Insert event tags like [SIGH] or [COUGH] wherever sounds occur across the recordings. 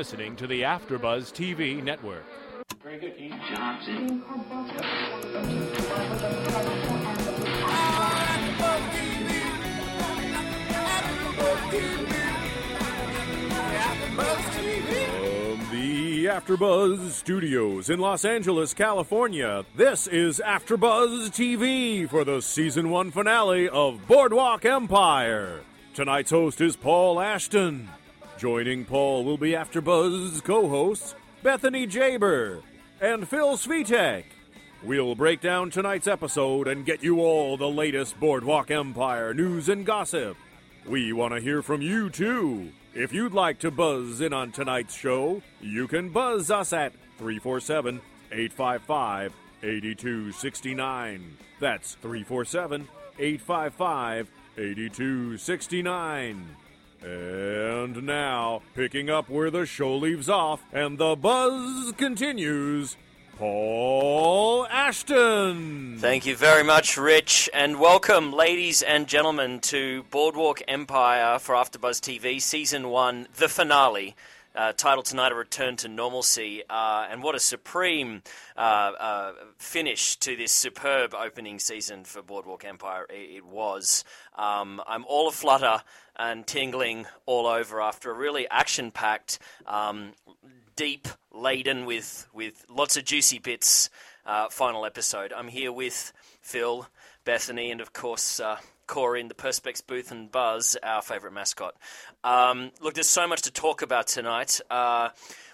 listening to the AfterBuzz TV network. Very good, Keith. Johnson. From the AfterBuzz Studios in Los Angeles, California, this is AfterBuzz TV for the season one finale of Boardwalk Empire. Tonight's host is Paul Ashton. Joining Paul will be after AfterBuzz co-hosts Bethany Jaber and Phil Svitek. We'll break down tonight's episode and get you all the latest Boardwalk Empire news and gossip. We want to hear from you too. If you'd like to buzz in on tonight's show, you can buzz us at 347 855 8269. That's 347 855 8269. And now, picking up where the show leaves off and the buzz continues, Paul Ashton. Thank you very much, Rich, and welcome, ladies and gentlemen, to Boardwalk Empire for AfterBuzz TV Season One, the finale. Uh, tonight, "A Return to Normalcy," uh, and what a supreme uh, uh finish to this superb opening season for Boardwalk Empire it, it was. Um, I'm all aflutter and tingling all over after a really action-packed, um, deep, laden with with lots of juicy bits. Uh, final episode. I'm here with Phil, Bethany, and of course uh, Corey in the Perspex booth and Buzz, our favourite mascot. Um, look, there's so much to talk about tonight. Uh,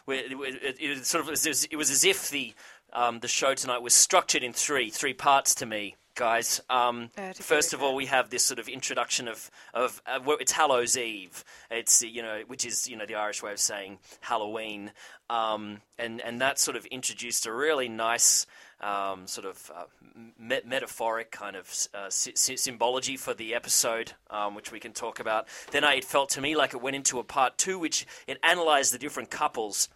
it, it, it, sort of it was as if the um, the show tonight was structured in three three parts to me guys. Um, first of all, we have this sort of introduction of of uh, it's Hallows Eve. It's you know which is you know the Irish way of saying Halloween, um, and and that sort of introduced a really nice. Um, sort of uh, met- metaphoric kind of uh, sy- symbology for the episode, um, which we can talk about. Then I, it felt to me like it went into a part two, which it analysed the different couples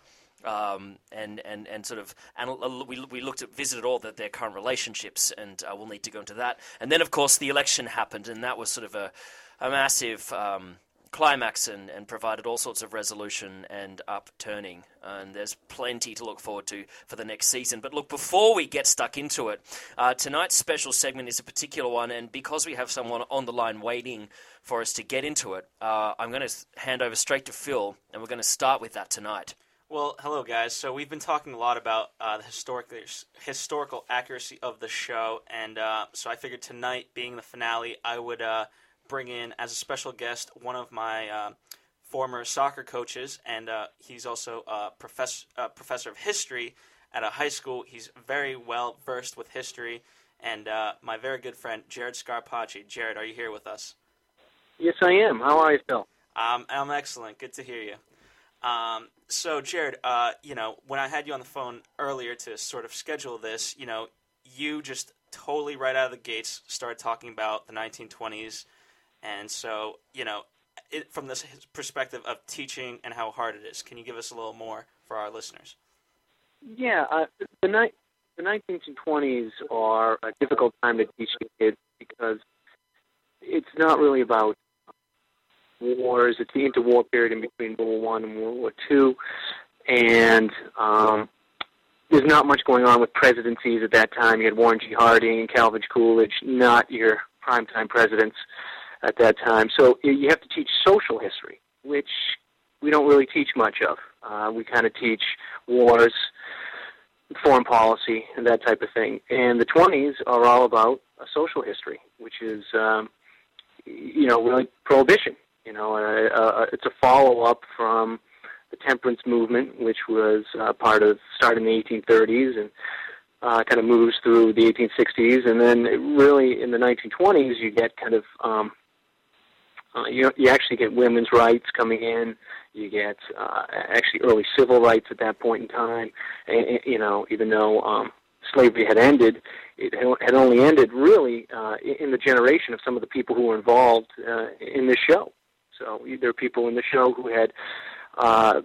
um, and and and sort of and we we looked at visited all the, their current relationships, and uh, we'll need to go into that. And then, of course, the election happened, and that was sort of a a massive. Um, climax and, and provided all sorts of resolution and upturning. And there's plenty to look forward to for the next season. But look, before we get stuck into it, uh, tonight's special segment is a particular one. And because we have someone on the line waiting for us to get into it, uh, I'm going to hand over straight to Phil, and we're going to start with that tonight. Well, hello guys. So we've been talking a lot about uh, the historical historical accuracy of the show, and uh, so I figured tonight, being the finale, I would uh, bring in as a special guest one of my uh, former soccer coaches, and uh, he's also a professor professor of history at a high school. He's very well versed with history, and uh, my very good friend Jared Scarpacci. Jared, are you here with us? Yes, I am. How are you, Phil? Um, I'm excellent. Good to hear you. Um, so, Jared, uh, you know, when I had you on the phone earlier to sort of schedule this, you know, you just totally right out of the gates started talking about the 1920s. And so, you know, it, from this perspective of teaching and how hard it is, can you give us a little more for our listeners? Yeah, uh, the, ni- the 1920s are a difficult time to teach kids because it's not really about wars. It's the interwar period in between World War One and World War Two, and um, there's not much going on with presidencies at that time. You had Warren G. Harding and Calvin Coolidge, not your primetime presidents at that time. So you have to teach social history, which we don't really teach much of. Uh, we kind of teach wars, foreign policy, and that type of thing. And the 20s are all about a social history, which is, um, you know, really prohibition. You know, uh, uh, it's a follow up from the temperance movement, which was uh, part of started in the 1830s and uh, kind of moves through the 1860s, and then really in the 1920s you get kind of um, uh, you you actually get women's rights coming in. You get uh, actually early civil rights at that point in time. And, you know, even though um, slavery had ended, it had only ended really uh, in the generation of some of the people who were involved uh, in this show. So there are people in the show who had uh,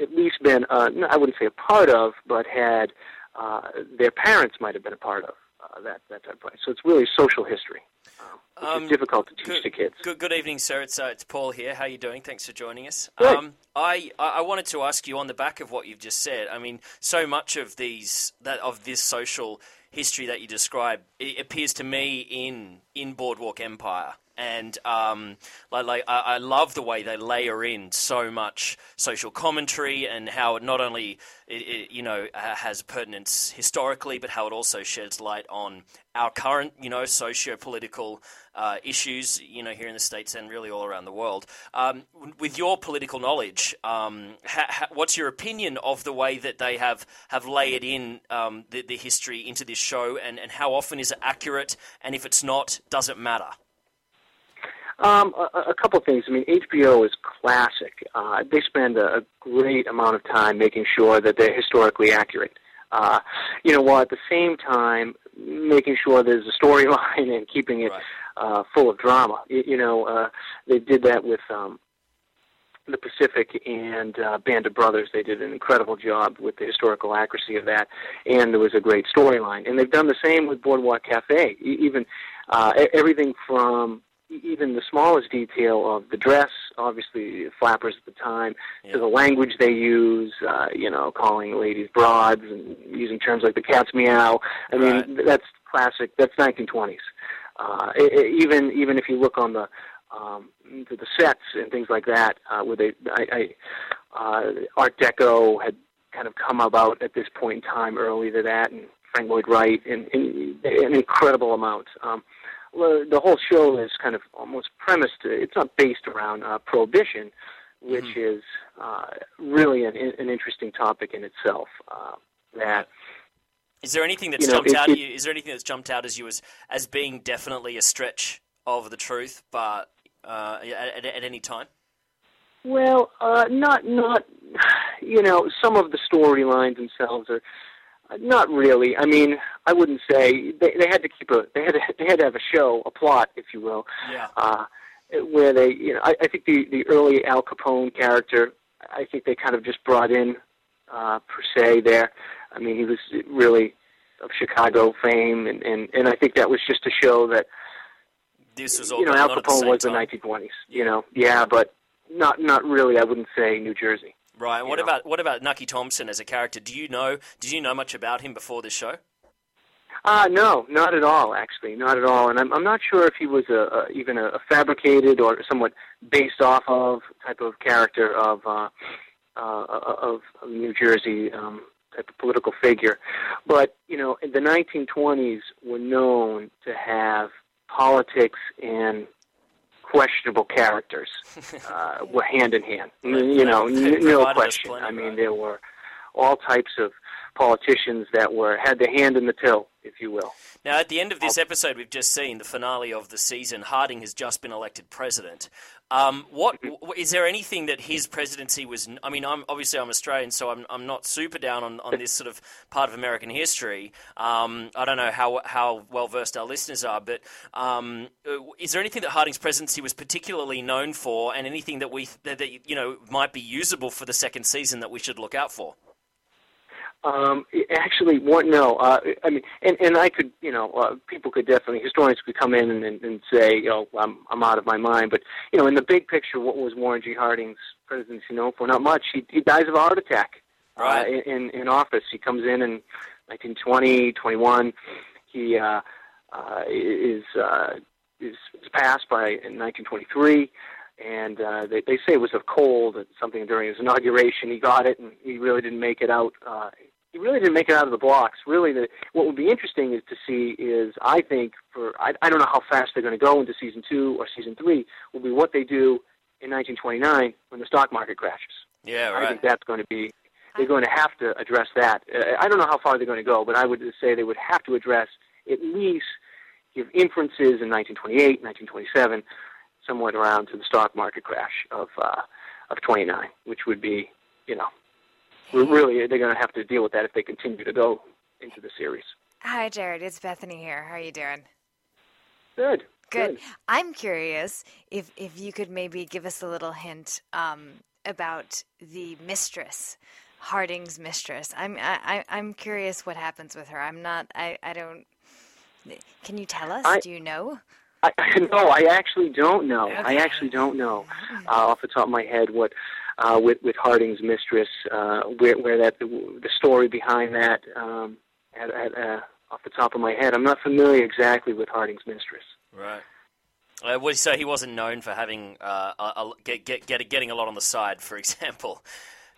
at least been, uh, I wouldn't say a part of, but had uh, their parents might have been a part of uh, that that type of play. So it's really social history, um, Um, difficult to teach good- to kids. Good, good evening, sir. It's uh, it's Paul here. How are you doing? Thanks for joining us. Good. Um, I I I wanted to ask you on the back of what you've just said. I mean, so much of these that of this social history that you describe it appears to me in in Boardwalk Empire. And um, like, like I, I love the way they layer in so much social commentary and how it not only it, it, you know has pertinence historically, but how it also sheds light on our current you know socio-political uh, issues you know here in the states and really all around the world. Um, with your political knowledge, um, ha, ha, what's your opinion of the way that they have have layered in um, the, the history into this show, and, and how often is it accurate? And if it's not, does it matter? Um, a, a couple of things. I mean, HBO is classic. Uh, they spend a, a great amount of time making sure that they're historically accurate. Uh, you know, while at the same time making sure there's a storyline [LAUGHS] and keeping it Right. uh, full of drama. You, you know, uh, they did that with um, the Pacific and uh, Band of Brothers. They did an incredible job with the historical accuracy of that, and there was a great storyline. And they've done the same with Boardwalk Cafe. E- even uh, everything from even the smallest detail of the dress, obviously flappers at the time, Yeah. to the language they use, uh, you know, calling ladies broads and using terms like the cat's meow. I mean, Right. th- that's classic. That's 1920s. Uh, e- e- even even if you look on the um, to the sets and things like that, uh, where they I, I, uh, Art Deco had kind of come about at this point in time early to that, and Frank Lloyd Wright, and, and an incredible amount. Um, the whole show is kind of almost premised. It's not based around uh, prohibition, which is uh, really an, an interesting topic in itself. Uh, that Is there anything that's You know, jumped it- out it- you? Is there anything that's jumped out as you as as being definitely a stretch of the truth, but uh, at, at, any time? Well, uh, not not [SIGHS] you know some of the storylines themselves are not really. I mean, I wouldn't say they they had to keep a they had to, they had to have a show, a plot, if you will, Yeah. uh, where they you know I, I think the the early Al Capone character I think they kind of just brought in uh, per se there. I mean, he was really of Chicago fame, and and and I think that was just to show that This was all you know Al on at the Capone was time. the 1920s. You know, yeah, but not not really. I wouldn't say New Jersey. Right. What know. about what about Nucky Thompson as a character? Do you know? Did you know much about him before this show? Uh, no, not at all. Actually, not at all. And I'm I'm not sure if he was a, a even a, a fabricated or somewhat based off of type of character of uh, uh, of, of New Jersey um, type of political figure. But you know, in the 1920s were known to have politics and questionable characters [LAUGHS] uh, were hand in hand. You know, n- [LAUGHS] no question. I mean, there were all types of politicians that were had their hand in the till, if you will. Now, at the end of this episode, we've just seen the finale of the season. Harding has just been elected president. Um, what Mm-hmm. is there anything that his presidency was? I mean, I'm obviously I'm Australian, so I'm I'm not super down on, on this sort of part of American history. Um, I don't know how how well versed our listeners are, but um, uh, is there anything that Harding's presidency was particularly known for, and anything that we that, that you know might be usable for the second season that we should look out for? Um, actually, one no. Uh, I mean, and and I could, you know, uh, people could definitely historians could come in and, and, and say, you know, I'm I'm out of my mind. But you know, in the big picture, what was Warren G. Harding's presidency known for? Not much. He he dies of a heart attack uh, Right. in in office. He comes in in 1920, 21. He uh, uh, is uh, is, is passed by in 1923 and uh, they, they say it was a cold and something during his inauguration. He got it, and he really didn't make it out. Uh, he really didn't make it out of the blocks. Really, the, what would be interesting is to see is I think for I, I don't know how fast they're going to go into season two or season three will be what they do in 1929 when the stock market crashes. Yeah, right. I think that's going to be they're going to have to address that. Uh, I don't know how far they're going to go, but I would say they would have to address at least give inferences in 1928, 1927, somewhat around to the stock market crash of uh, of 29, which would be, you know, really they're going to have to deal with that if they continue to go into the series. Hi, Jared. It's Bethany here. How are you doing? Good. Good. I'm curious if if you could maybe give us a little hint um, about the mistress, Harding's mistress. I'm I, I, I'm curious what happens with her. I'm not. I, I don't. Can you tell us? I- Do you know? I, [LAUGHS] no, I actually don't know. I actually don't know uh, off the top of my head what uh, with with Harding's mistress, uh, where where that the, the story behind that. Um, at, at, uh, off the top of my head, I'm not familiar exactly with Harding's mistress. Right. Uh, well, so he wasn't known for having uh, a, a, get, get, get, getting a lot on the side, for [LAUGHS] example. [LAUGHS]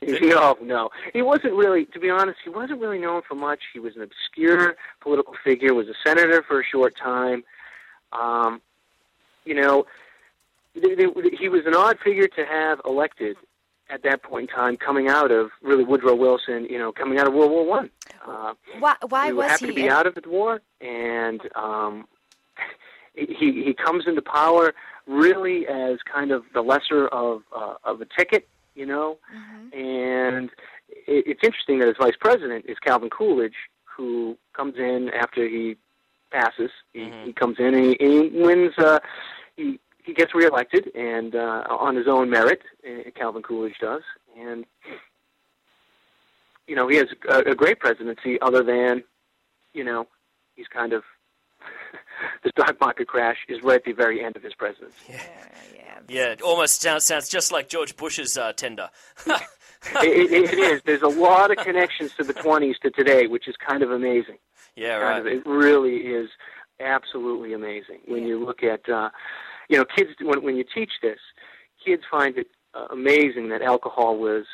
No, no. He wasn't really, to be honest, he wasn't really known for much. He was an obscure political figure, was a senator for a short time. Um, you know, he was an odd figure to have elected at that point in time, coming out of really Woodrow Wilson, you know, coming out of World War One. Uh, Why, why he was happened he? to be out of the war, and um, [LAUGHS] he he comes into power really as kind of the lesser of uh, of a ticket, you know. Mhm. And it, it's interesting that his vice president is Calvin Coolidge, who comes in after he passes. He, Mhm. he comes in and he, and he wins. Uh, he he gets reelected, and uh, on his own merit, uh, Calvin Coolidge does, and you know he has a, a great presidency. Other than, you know, he's kind of [LAUGHS] the stock market crash is right at the very end of his presidency. Yeah, yeah. Yeah, it almost sounds, sounds just like George Bush's uh, tender. [LAUGHS] it, it, it is. There's a lot of connections to the 20s to today, which is kind of amazing. yeah, Kind right. of, it really is absolutely amazing when you look at, uh, you know, kids. When, when you teach this, kids find it uh, amazing that alcohol was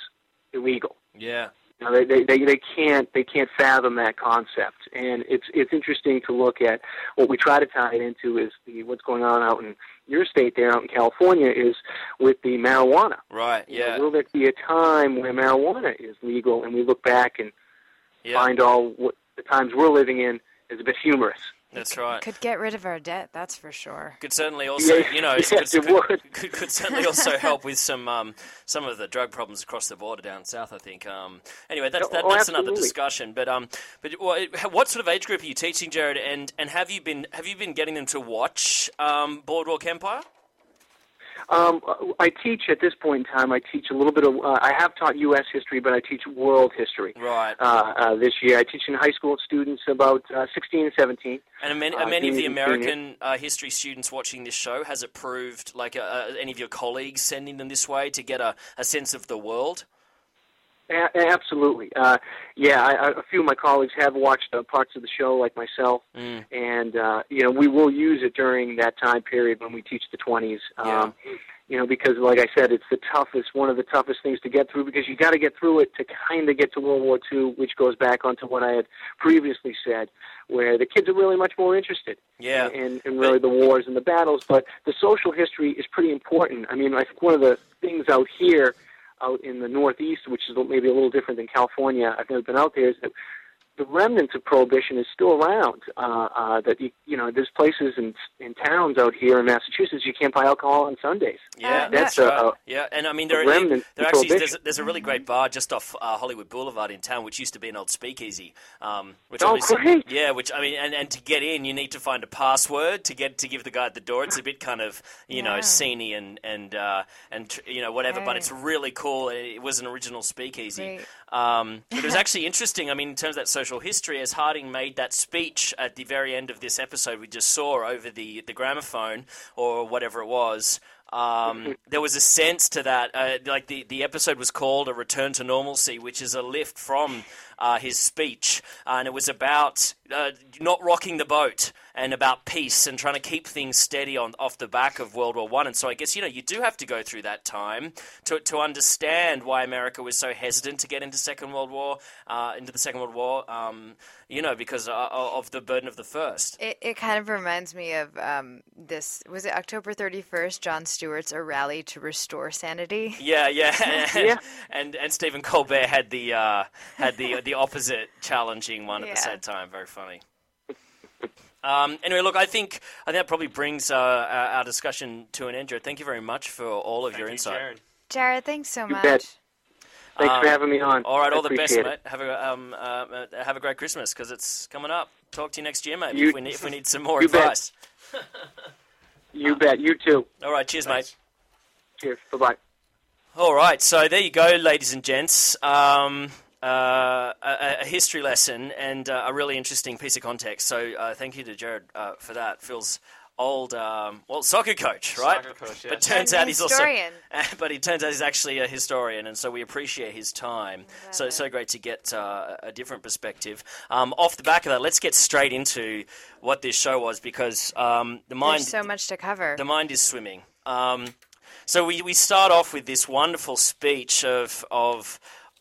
illegal. Yeah. You know, they, they they they can't they can't fathom that concept, and it's it's interesting to look at what we try to tie it into is the what's going on out in your state there out in California is with the marijuana. Right. You know, Yeah. will there be a time where marijuana is legal and we look back and Yeah. find all what the times we're living in is a bit humorous? That's right. Could get rid of our debt, that's for sure. Could certainly also, Yeah, you know, yes, could, it could, would. could, could certainly also help with some um, some of the drug problems across the border down south. I think. Um, anyway, that's Oh, that, oh, that's another discussion. But um, but what, what sort of age group are you teaching, Jared? And and have you been have you been getting them to watch um, Boardwalk Empire? Um, I teach at this point in time. I teach a little bit of. Uh, I have taught U.S. history, but I teach world history. Right. Uh, uh, this year, I teach in high school students about uh, 16 and 17. And are many, uh, are many of the American uh, history students watching this show has it proved like uh, any of your colleagues sending them this way to get a, a sense of the world? A- absolutely. Uh, yeah, I, I, a few of my colleagues have watched uh, parts of the show, like myself, Mm. and uh, you know we will use it during that time period when we teach the 20s. Um, You know, because like I said, it's the toughest, one of the toughest things to get through because you got to get through it to kind of get to World War II, which goes back onto what I had previously said, where the kids are really much more interested Yeah. in, in really the wars and the battles. But the social history is pretty important. I mean, I think one of the things out here, out in the Northeast, which is maybe a little different than California, I've never been out there, is that the remnants of prohibition is still around. Uh, uh, that you, you know, there's places in in towns out here in Massachusetts you can't buy alcohol on Sundays. Yeah, Uh, that's yeah. right. Uh, yeah, and I mean a there, remnant there of actually there's, prohibition. there's a really great bar just off uh, Hollywood Boulevard in town, which used to be an old speakeasy. Um, which Oh, obviously- great. Yeah, which I mean, and, and to get in, you need to find a password to get to give the guy at the door. It's a bit kind of you know Yeah. sceney and and uh, and you know whatever, but it's really cool. It was an original speakeasy. Um, but it was [LAUGHS] actually interesting. I mean, in terms of that social history, as Harding made that speech at the very end of this episode we just saw over the the gramophone or whatever it was. Um, there was a sense to that, uh, like the, the episode was called "A Return to Normalcy," which is a lift from uh, his speech, uh, and it was about uh, not rocking the boat and about peace and trying to keep things steady on off the back of World War One. And so I guess you know you do have to go through that time to to understand why America was so hesitant to get into Second World War, uh, into the Second World War. Um, you know, because uh, of the burden of the first. It, it kind of reminds me of um, this. Was it October 31st? Jon Stewart's A Rally to Restore Sanity. Yeah, yeah, and, [LAUGHS] Yeah. [LAUGHS] and and Stephen Colbert had the uh, had the [LAUGHS] the opposite challenging one at the same time. Very funny. Um, anyway, look, I think I think that probably brings uh, our, our discussion to an end. Jared. Thank you very much for all of Thank your you, insight. Jared. Jared, thanks so much. Thanks Um, for having me on. All right, I all the best, appreciate mate. Have a um, uh, have a great Christmas because it's coming up. Talk to you next year, maybe You- if we need if we need some more You bet. advice. [LAUGHS] You bet. You too. All right, cheers, mate. Cheers. Bye bye. All right, so there you go, ladies and gents. Um, uh, a, a history lesson and uh, a really interesting piece of context. So uh, thank you to Jared uh, for that. Phil's old, um, well, soccer coach, right? Soccer coach, But yes. turns And out he's historian. also, [LAUGHS] but he turns out he's actually a historian, and so we appreciate his time. So it's so great to get uh, a different perspective. Um, off the back of that, let's get straight into what this show was because um, the mind There's so much to cover. the mind is swimming. Um, so we, we start off with this wonderful speech of of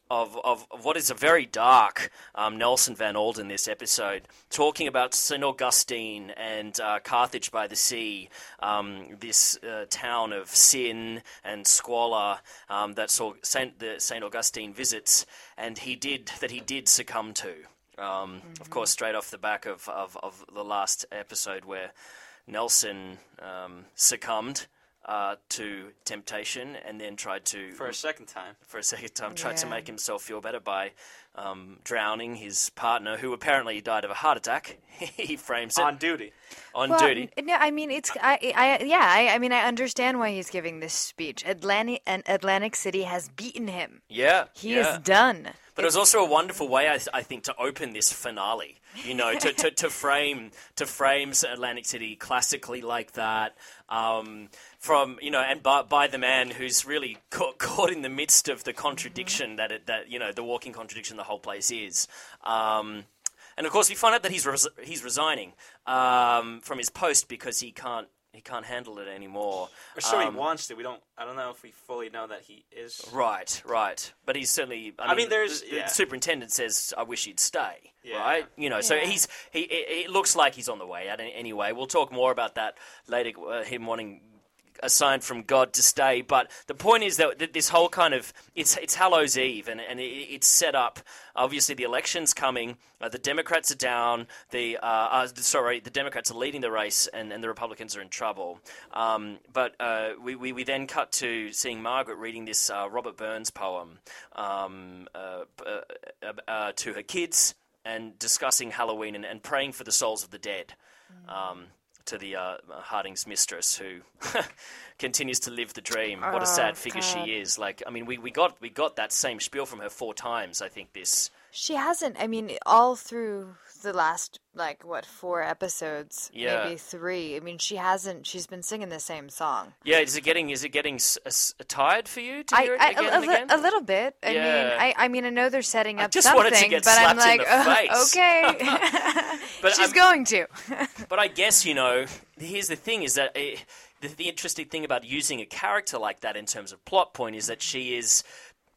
of, of, what is a very dark um, Nelson Van Alden this episode, talking about St. Augustine and uh, Carthage by the Sea, um, this uh, town of sin and squalor um, that Saint, St. Augustine visits, and he did that he did succumb to. Um, Of course, straight off the back of, of, of the last episode where Nelson um, succumbed uh, to temptation and then tried to For a second time. for a second time tried to make himself feel better by um, drowning his partner, who apparently died of a heart attack. [LAUGHS] he frames it On duty. on well, duty. No, I mean it's I, I yeah I, I mean I understand why he's giving this speech. Atlantic and Atlantic City has beaten him. Yeah, He yeah. is done. But it was also a wonderful way, I, th- I think, to open this finale. You know, to, to, [LAUGHS] to frame to frame Atlantic City classically like that, um, from you know, and by, by the man who's really caught, [LAUGHS] caught in the midst of the contradiction that it, that you know the walking contradiction the whole place is. Um, and of course, we find out that he's res- he's resigning um, from his post because he can't he can't handle it anymore. Or so Um, he wants to. We don't. I don't know if we fully know that he is. Right, right. But he's certainly. I, I mean, there's- the, the superintendent says, "I wish he'd stay." Yeah. Right. You know, so he's he. It, it looks like he's on the way out. Anyway, we'll talk more about that later. Uh, him wanting a sign from God to stay. But the point is that th- this whole kind of it's it's Hallows Eve, and and it, it's set up. Obviously, the election's coming. Uh, the Democrats are down. The uh, uh, sorry, the Democrats are leading the race, and, and the Republicans are in trouble. Um, but uh, we, we we then cut to seeing Margaret reading this uh, Robert Burns poem um, uh, uh, uh, uh, to her kids and discussing Halloween and, and praying for the souls of the dead. Um, to the uh, Harding's mistress, who [LAUGHS] continues to live the dream. what a Oh, sad figure God. she is. Like, I mean, we, we got we got that same spiel from her four times. I think this. She hasn't. I mean, all through the last like what four episodes, Yeah. maybe three. I mean, she hasn't. She's been singing the same song. Yeah, is it getting is it getting s- s- tired for you to I, hear it I again a, again? a little bit. I Yeah. mean, I, I mean, I know they're setting I up just something, wanted to get but I'm slapped like, [LAUGHS] okay, [LAUGHS] But she's I'm- going to. [LAUGHS] But I guess you know, here's the thing: is that eh, the, the interesting thing about using a character like that in terms of plot point is that she is.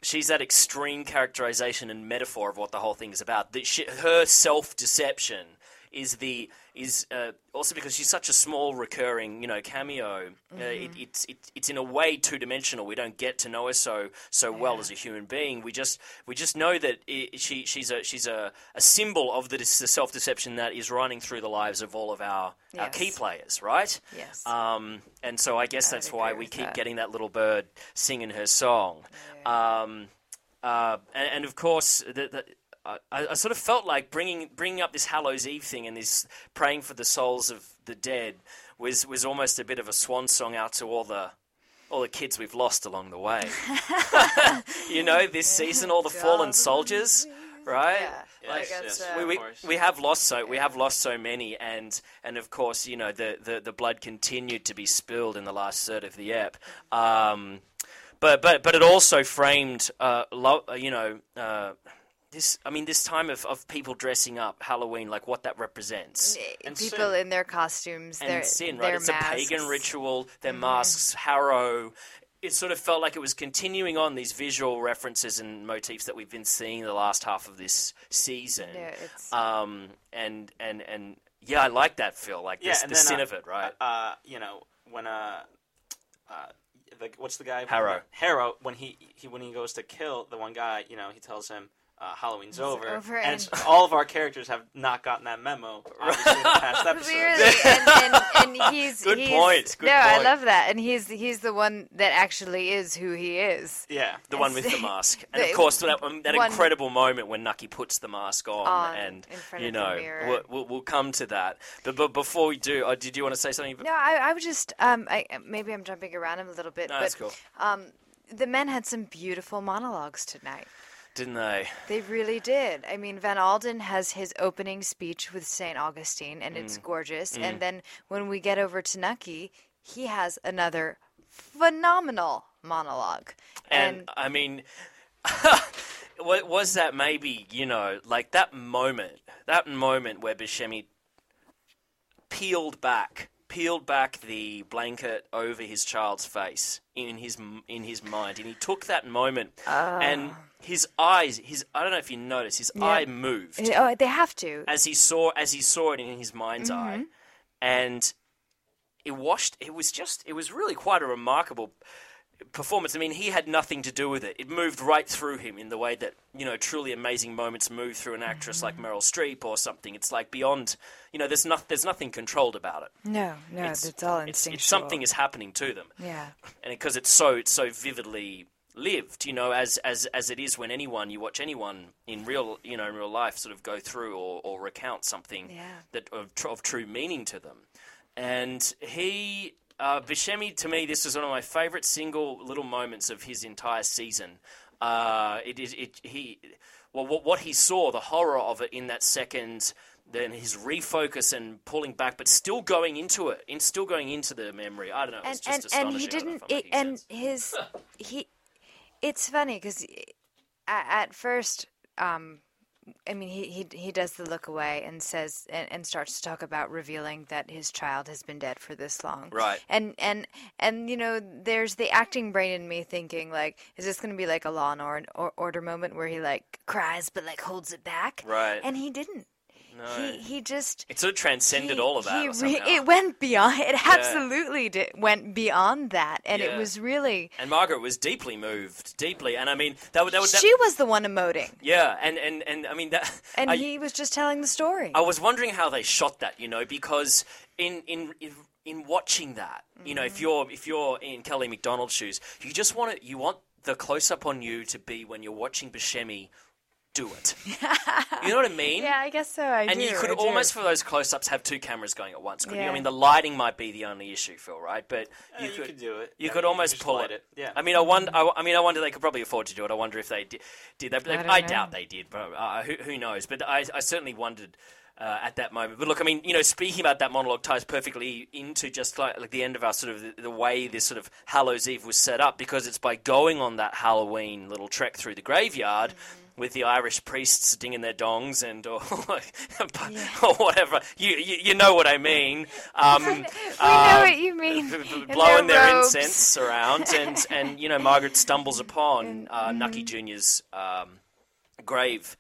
She's that extreme characterization and metaphor of what the whole thing is about. That she, her self deception is the is uh, also because she's such a small recurring you know cameo. Uh, it, it's it, it's in a way two dimensional. We don't get to know her so so well as a human being. We just we just know that i she she's a she's a, a symbol of the, the self deception that is running through the lives of all of our our key players, right? Yes. Um, and so I guess I that's why we keep that. getting that little bird singing her song. Um, uh, and, and of course, the, the, I, I sort of felt like bringing bringing up this Hallows Eve thing and this praying for the souls of the dead was was almost a bit of a swan song out to all the all the kids we've lost along the way. [LAUGHS] you know, this season, all the fallen soldiers, right? Yeah, Like, I yes, we, we, we have lost so we have lost so many and and of course you know the, the, the blood continued to be spilled in the last third of the ep um, but but but it also framed uh, lo- uh, you know uh, this I mean this time of, of people dressing up Halloween like what that represents. And People sin. in their costumes, and their sin their right? It's a pagan ritual. Their masks harrow. It sort of felt like it was continuing on these visual references and motifs that we've been seeing the last half of this season. Yeah, um, and and and yeah, I like that feel, Like Yeah, this, the sin uh, of it, right? Uh, you know when uh, uh, the, what's the guy? Harrow. Harrow. When he, he when he goes to kill the one guy, you know, he tells him. Uh, Halloween's over, over, and, and- [LAUGHS] all of our characters have not gotten that memo. [LAUGHS] Obviously, in the past. Clearly, and, and, and [LAUGHS] he's Good he's, point, good no, I love that, and he's he's the one that actually is who he is. Yeah, the one with the mask, and of course that, um, that one- incredible moment when Nucky puts the mask on, On, and you know we'll, we'll, we'll come to that. But but before we do, uh, did you want to say something? No, I, I would just um, I maybe I'm jumping around him a little bit, No, but that's cool. um, the men had some beautiful monologues tonight. Didn't they? They really did. I mean, Van Alden has his opening speech with St. Augustine, and Mm. it's gorgeous. And then when we get over to Nucky, he has another phenomenal monologue. And, I mean, [LAUGHS] wa- was that maybe you know like that moment, that moment where Buscemi peeled back, peeled back the blanket over his child's face in his in his mind, and he took that moment ah. and his eyes, his I don't know if you noticed, his eye moved oh, they have to. as he saw as he saw it in his mind's mm-hmm. eye, and it washed. It was just. It was really quite a remarkable performance. I mean, he had nothing to do with it. It moved right through him in the way that you know truly amazing moments move through an actress like mm-hmm. Meryl Streep or something. It's like beyond. You know, there's not. There's nothing controlled about it. No, no, it's, all instinctual. it's something is happening to them Yeah. and because it's so it's so vividly lived, you know, as as as it is when anyone you watch anyone in real you know in real life sort of go through or, or recount something Yeah. that of, of true meaning to them, and he. Uh, Buscemi, to me, this is one of my favourite single little moments of his entire season. Uh, it is it he, well, what, what he saw, the horror of it in that second, then his refocus and pulling back, but still going into it, in still going into the memory. I don't know. It's and just and and he I don't know didn't it, and sense. his he it's funny because at, at first um i mean he, he he does the look away and says and, and starts to talk about revealing that his child has been dead for this long Right. and and and you know there's the acting brain in me thinking like is this going to be like a law and or, or, order moment where he like cries but like holds it back Right. and he didn't No. he he just It sort of transcended he- all of that. he or re- it went beyond. It absolutely did, went beyond that, and Yeah. it was really. and Margaret was deeply moved, deeply, and I mean that would that that, she was the one emoting, yeah, and and and I mean that. and I, he was just telling the story. I was wondering how they shot that, you know, because in in in, in watching that, you know, Mm-hmm. if you're if you're in Kelly Macdonald's shoes, you just want it. You want the close up on you to be when you're watching Buscemi do it. [LAUGHS] you know what I mean? yeah, I guess so. I And do. you could I do. almost, for those close-ups, have two cameras going at once. Couldn't you? I mean, the lighting might be the only issue, Phil, right? But Uh, you could do it. You I could mean, almost just pull light it. Yeah. I mean, I wonder. I, I mean, I wonder they could probably afford to do it. I wonder if they did. Did they? I I, doubt they did, but uh, who, who knows? But I, I certainly wondered. Uh, at that moment, but look, I mean, you know, speaking about that monologue ties perfectly into just like, like the end of our sort of the, the way this sort of Hallows Eve was set up, because it's by going on that Halloween little trek through the graveyard with the Irish priests dinging their dongs and or, [LAUGHS] or [LAUGHS] whatever. You, you you know what I mean? Um, [LAUGHS] we know what you mean. Blowing their, robes. incense around, and and you know Margaret stumbles upon uh, Nucky Junior's um, grave,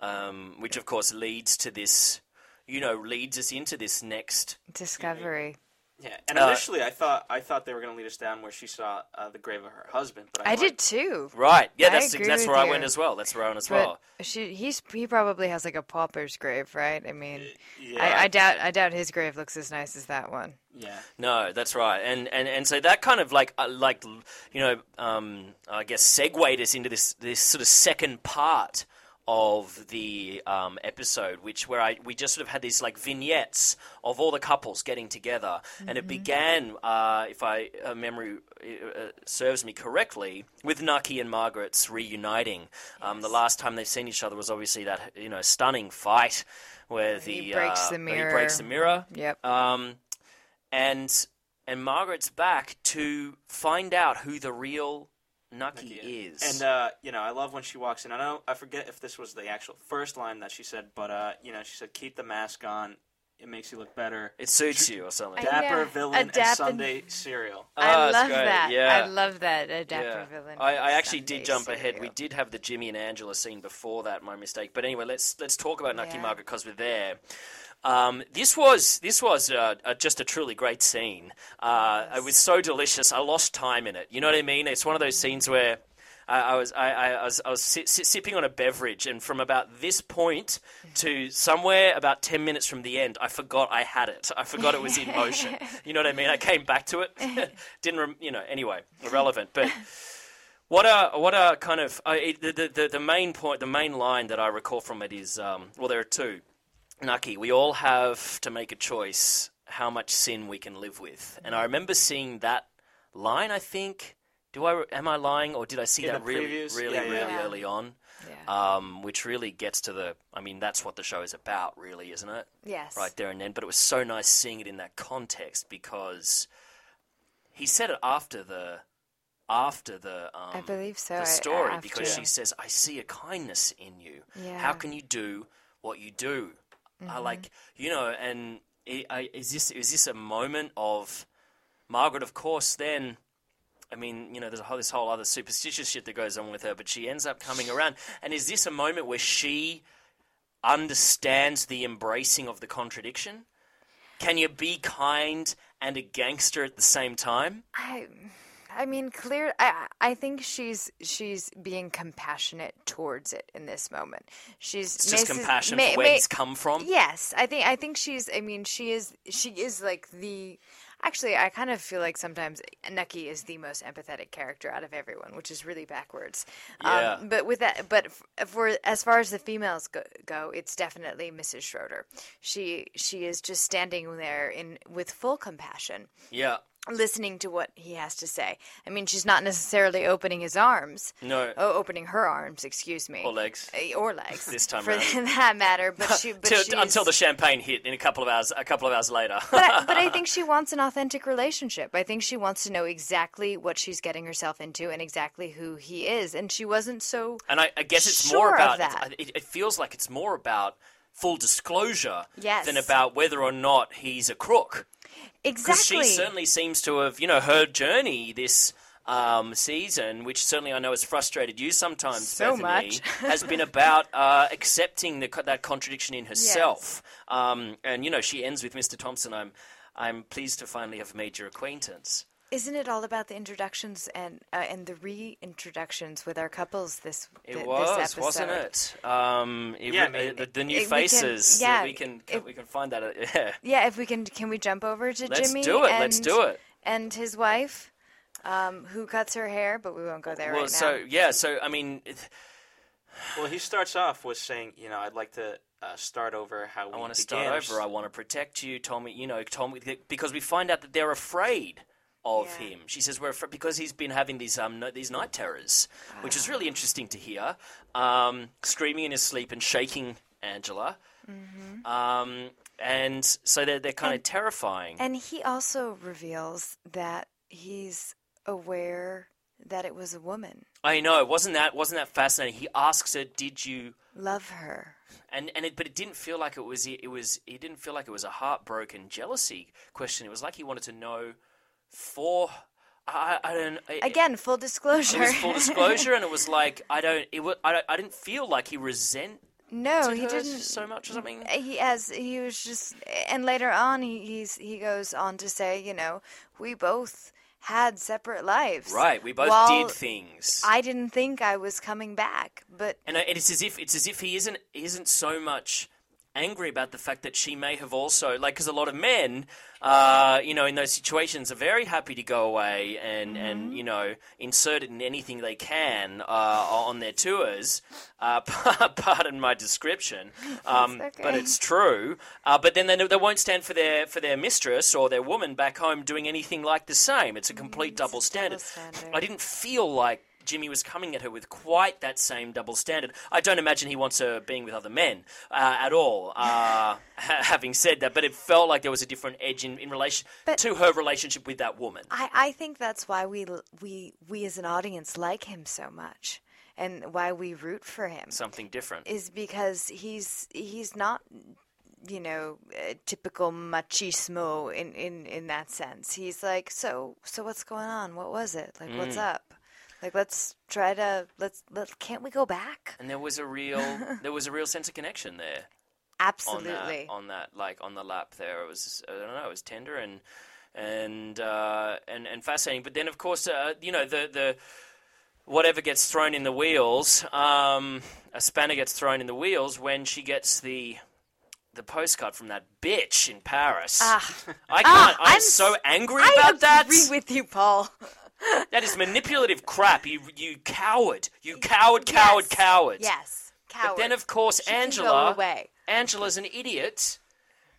um, which of course leads to this, you know, leads us into this next. Discovery. Yeah, and Uh, initially I thought I thought they were going to lead us down where she saw uh, the grave of her husband, but I, I thought- did too. Right? Yeah, I that's agree that's with where I you. went as well. That's where I went as But well. she, he's he probably has like a pauper's grave, right? I mean, Yeah, I, I doubt I doubt his grave looks as nice as that one. yeah. No, that's right, and and and so that kind of like uh, like you know um, I guess segued us into this this sort of second part of the um, episode, which where I we just sort of had these like vignettes of all the couples getting together, and it began, uh, if I uh, memory uh, serves me correctly, with Nucky and Margaret's reuniting. Um, the last time they've seen each other was obviously that you know stunning fight where the He breaks uh, the where he breaks the mirror. Yep. Um, and and Margaret's back to find out who the real Nucky is. And uh, you know, I love when she walks in. I know I forget if this was the actual first line that she said, but uh, you know, she said, "Keep the mask on. It makes you look better." it suits [LAUGHS] you or something. I- Dapper Yeah, villain a and Sunday serial. Oh, I that's love that. Yeah. I love that. A dapper Yeah. villain. I, I with actually did Sunday jump ahead. We did have the Jimmy and Angela scene before that. My mistake. But anyway, let's let's talk about Nucky Yeah. Margaret because we're there. Um, this was this was uh, uh, just a truly great scene. Uh, It was so delicious. I lost time in it. You know what I mean? It's one of those scenes where I, I was I, I, was I was si- si- sipping on a beverage, and from about this point to somewhere about ten minutes from the end, I forgot I had it. I forgot it was in motion. [LAUGHS] You know what I mean? I came back to it. [LAUGHS] [LAUGHS] Didn't rem- you know? Anyway, irrelevant. But what a what a kind of uh, the, the the the main point, the main line that I recall from it is um, well, there are two. Nucky, we all have to make a choice how much sin we can live with, and I remember seeing that line. I think Do I am I lying or did I see In that really previews? really Yeah, yeah. really Yeah. early on? Yeah. Um, which really gets to the. I mean, that's what the show is about, really, isn't it? yes. right there and then. But it was so nice seeing it in that context because he said it after the after the um, I believe so. the story after- because she says, "I see a kindness in you. How can you do what you do? I Mm-hmm. like you know." And I, is this is this a moment of Margaret? Of course, then. I mean, you know, there's a whole, this whole other superstitious shit that goes on with her, but she ends up coming around. And is this a moment where she understands the embracing of the contradiction? Can you be kind and a gangster at the same time? I, I mean, clear. I, I think she's she's being compassionate towards it in this moment. She's It's just Mace's- compassion Ma- for where Ma- he's come from. Yes, I think I think she's. I mean, she is. She is like the. Actually, I kind of feel like sometimes Nucky is the most empathetic character out of everyone, which is really backwards. Yeah. Um, but with that, but f- for as far as the females go, go, it's definitely Mrs. Schroeder. She she is just standing there in with full compassion, Yeah. Listening to what he has to say. I mean, she's not necessarily opening his arms. No. Oh, opening her arms, excuse me. Or legs. Uh, Or legs. This time for round. [LAUGHS] that matter. But [LAUGHS] she, but Till- until the champagne hit in a couple of hours. A couple of hours later. [LAUGHS] but, I, but I think she wants an authentic relationship. I think she wants to know exactly what she's getting herself into and exactly who he is. And she wasn't so. and I, I guess it's Sure more about. that. It, it feels like it's more about full disclosure Yes. than about whether or not he's a crook. Because Exactly. she certainly seems to have, you know, her journey this um, season, which certainly I know has frustrated you sometimes, So Bethany, much. [LAUGHS] has been about uh, accepting the, that contradiction in herself. Um, and you know, she ends with Mr. Thompson. I'm, I'm pleased to finally have made your acquaintance. Isn't it all about the introductions and uh, and the reintroductions with our couples this It was, this episode? wasn't it? Um, it Yeah, re- I mean, the, the new it- we can- faces. yeah, we can if- we can find that. uh, [LAUGHS] Yeah, Yeah, if we can, can we jump over to Jimmy. let's Jimmy? do it. And, Let's do it. And his wife, um, who cuts her hair, but we won't go there Well, right now. so yeah, so I mean, it, Well, he starts off with saying, you know, I'd like to uh, start over how we I want to began. start over. I want to protect you, Tommy. You know, Tommy, because we find out that they're afraid of Yeah. him. She says we're afraid because he's been having these um no, these night terrors, which is really interesting to hear. Um, screaming in his sleep and shaking Angela. Um, and so they're they're kind of terrifying. And he also reveals that he's aware that it was a woman. I know, wasn't that wasn't that fascinating? He asks her, "Did you?" Love her. And and it, but it didn't feel like it was it was it didn't feel like it was a heartbroken jealousy question. It was like he wanted to know for I I don't it, Again, full disclosure. It was full disclosure, and it was [LAUGHS] like I don't it was, I don't, I didn't feel like he resent no, he didn't. so much or something. He has. He was just. And later on, he he's, he goes on to say, you know, we both had separate lives. Right, we both While did things. I didn't think I was coming back, but and uh, it's as if it's as if he isn't isn't so much angry about the fact that she may have also like because a lot of men uh, you know in those situations are very happy to go away and Mm-hmm. and you know insert it in anything they can uh, on their tours. Uh, [LAUGHS] pardon my description [LAUGHS] um, That's but it's true. Uh, but then they, they won't stand for their for their mistress or their woman back home doing anything like the same. It's a complete Mm, it's a double standard. double standard. I didn't feel like Jimmy was coming at her with quite that same double standard. I don't imagine he wants her being with other men uh, at all. Uh, [LAUGHS] ha- having said that, but it felt like there was a different edge in, in relation But- to her relationship with that woman. I, I think that's why we we we as an audience like him so much, and why we root for him Something different. is because he's he's not you know a typical machismo in, in in that sense. He's like, so so what's going on? What was it? Like, what's Mm. up? Like, let's try to let's let can't we go back? and there was a real, [LAUGHS] there was a real sense of connection there. Absolutely. on that, on that, like on the lap there. It was, I don't know, it was tender and and uh, and and fascinating. But then, of course, uh, you know, the the whatever gets thrown in the wheels, um, a spanner gets thrown in the wheels when she gets the the postcard from that bitch in Paris. Ah. I can't. Ah, I'm, I'm so angry I about that. I agree with you, Paul. That is manipulative crap. You you coward. You coward. Coward. Yes. Coward. Yes, coward. But then, of course, She Angela. Angela's an idiot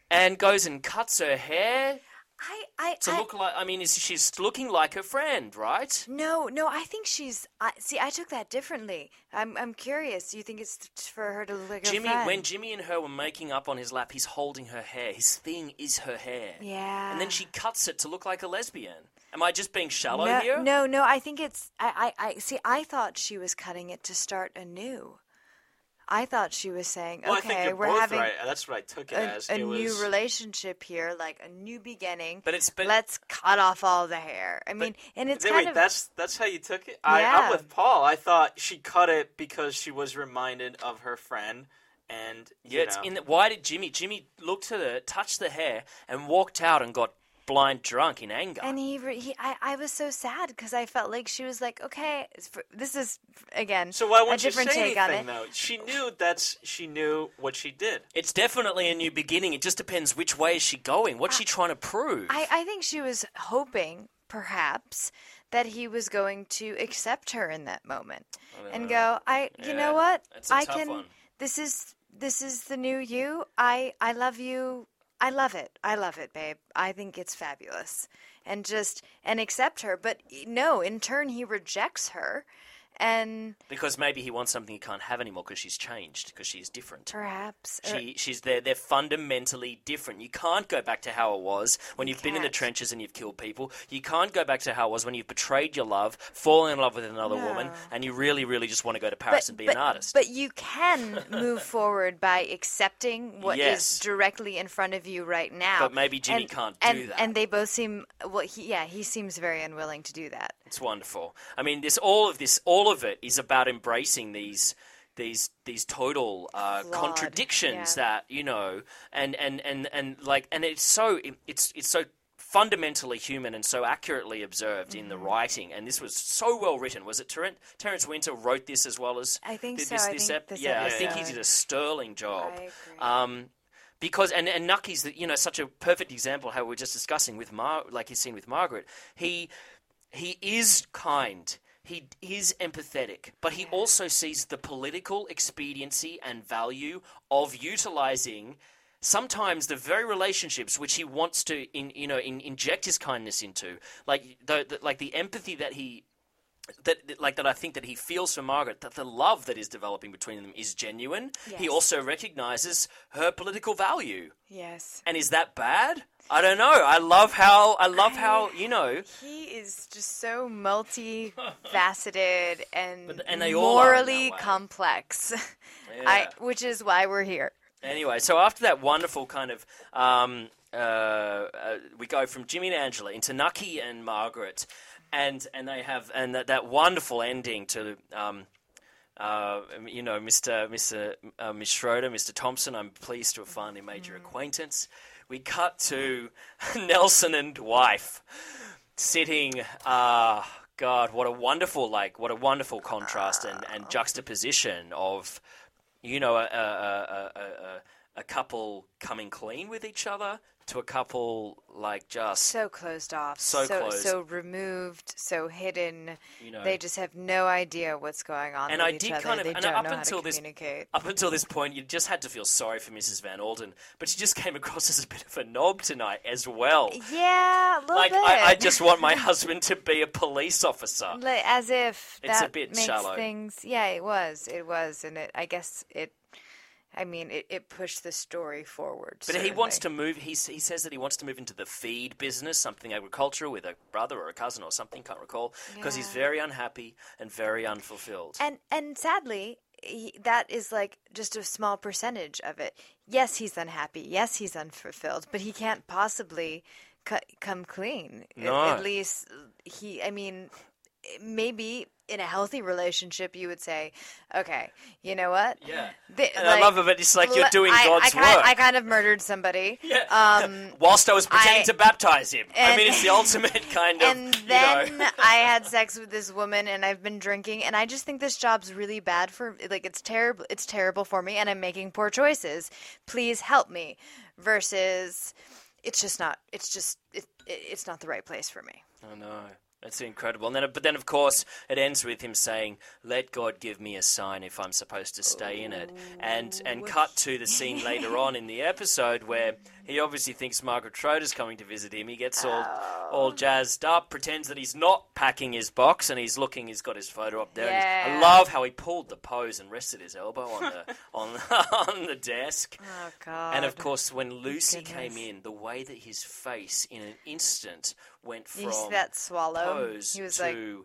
and goes and cuts her hair. I, I to I look like. I mean, is she's looking like her friend, right? no, no. I think she's. I, see, I took that differently. I'm, I'm curious. You think it's for her to look like Jimmy, when Jimmy and her were making up on his lap, he's holding her hair. His thing is her hair. Yeah. And then she cuts it to look like a lesbian. Am I just being shallow no, here? no, no. I think it's. I, I, I see. I thought she was cutting it to start anew. I thought she was saying, Well, I think okay, we're having right. That's what I took it a, as. a it new was, relationship here, like a new beginning. But it's- but- let's cut off all the hair. I mean, and it's Wait, kind wait, of that's that's how you took it. I, Yeah. I'm with Paul. I thought she cut it because she was reminded of her friend, and you Yeah, it's in the, why did Jimmy? Jimmy looked at her, touched the hair, and walked out and got blind drunk in anger. And he, re- he I, I was so sad because I felt like she was like, okay, for, this is again so why a wouldn't you different say take anything on it. though? She knew that's she knew what she did. it's definitely a new beginning. It just depends which way is she going. What's she trying to prove? I, I think she was hoping, perhaps, that he was going to accept her in that moment and go, uh, I, you Yeah, know what, that's a I tough can. one. This is this is the new you. I I love you. I love it. I love it, babe. I think it's fabulous. And just and accept her, but eh, no, in turn he rejects her and because maybe he wants something he can't have anymore because she's changed, because she's different. perhaps uh, She, she's there. They're fundamentally different. You can't go back to how it was when you've been in the can't. trenches and you've killed people. You can't go back to how it was when you've betrayed your love, fallen in love with another woman, No. and you really, really just want to go to Paris and be an artist. But you can [LAUGHS] move forward by accepting what is Yes. directly in front of you right now. But maybe Jimmy And- can't do and, that. And they both seem well. He, yeah, he seems very unwilling to do that. It's wonderful. I mean, this all of this, all of it is about embracing these these these total uh, contradictions yeah. that you know, and and and and like, and it's so it's it's so fundamentally human and so accurately observed in the Mm-hmm. writing. And this was so well written. Was it Terence, Terrence Winter wrote this as well as I think did so. This, I this think ep- this yeah, I think he did a sterling job. Um, because and and Nucky's the, you know such a perfect example how we we're just discussing with Mar like he's seen with Margaret. He he is kind. He is empathetic, but he also sees the political expediency and value of utilizing sometimes the very relationships which he wants to in, you know in, inject his kindness into. Like the, the like the empathy that he that that- like that I think that he feels for Margaret that the love that is developing between them is genuine. He also recognizes her political value. Yes. And is that bad? I don't know. I love how I love how, you know, He is just so multifaceted [LAUGHS] and, But- and they all are morally complex. [LAUGHS] Yeah. I, which is why we're here. Anyway, so after that wonderful kind of, um, uh, uh, we go from Jimmy and Angela into Nucky and Margaret, and and they have and that, that wonderful ending to. Um, uh, you know, Mr. Mr. Uh, Miss Schroeder, Mr. Thompson. I'm pleased to have finally made your acquaintance. We cut to [LAUGHS] Nelson and wife sitting. Uh, God, what a wonderful like, what a wonderful contrast and, and juxtaposition of you know, a, a, a, a, a, couple coming clean with each other to a couple like just So closed off. So so, closed. so removed, so hidden. You know. they just have no idea what's going on And with I each did other. kind of- they and don't up until this- communicate. up until this point, you just had to feel sorry for Mrs. Van Alden, but she just came across as a bit of a knob tonight as well. Yeah, a little Like bit. I, I just want my [LAUGHS] husband to be a police officer. As if It's a that bit makes shallow. things. Yeah, it was. It was, and it. I guess it. I mean, it, it pushed the story forward. But he wants to move. He, he says that he wants to move into the feed business, something agricultural, with a brother or a cousin or something. Can't recall because he's very unhappy and very unfulfilled. And and sadly, he, that is like just a small percentage of it. Yes, he's unhappy. Yes, he's unfulfilled. But he can't possibly cu- come clean. At- No. At, least he. I mean, maybe in a healthy relationship, you would say, "Okay, you know what? Yeah. Th- And I love it, it's like you're doing I, God's I kind, work. I kind of murdered somebody. [LAUGHS] Yeah. Um, [LAUGHS] Whilst I was pretending I- to baptize him. I mean, it's the [LAUGHS] ultimate kind of. and you then know. I had sex with this woman, and I've been drinking, and I just think this job's really bad for like it's terrible. It's terrible for me, and I'm making poor choices. Please help me. Versus, it's just not. It's just it, it, it's not the right place for me. I know. It's incredible. And then, but then, of course, it ends with him saying, "Let God give me a sign if I'm supposed to stay in it." And and oh, cut to the scene [LAUGHS] later on in the episode where he obviously thinks Margaret Schroeder's coming to visit him. He gets all all jazzed up, pretends that he's not packing his box, and he's looking. He's got his photo up there. Yeah. I love how he pulled the pose and rested his elbow on the [LAUGHS] on [LAUGHS] on the desk. Oh God. And of course, when Lucy came in, the way that his face in an instant went from you see that swallow? pose he was to like, Mm-hmm.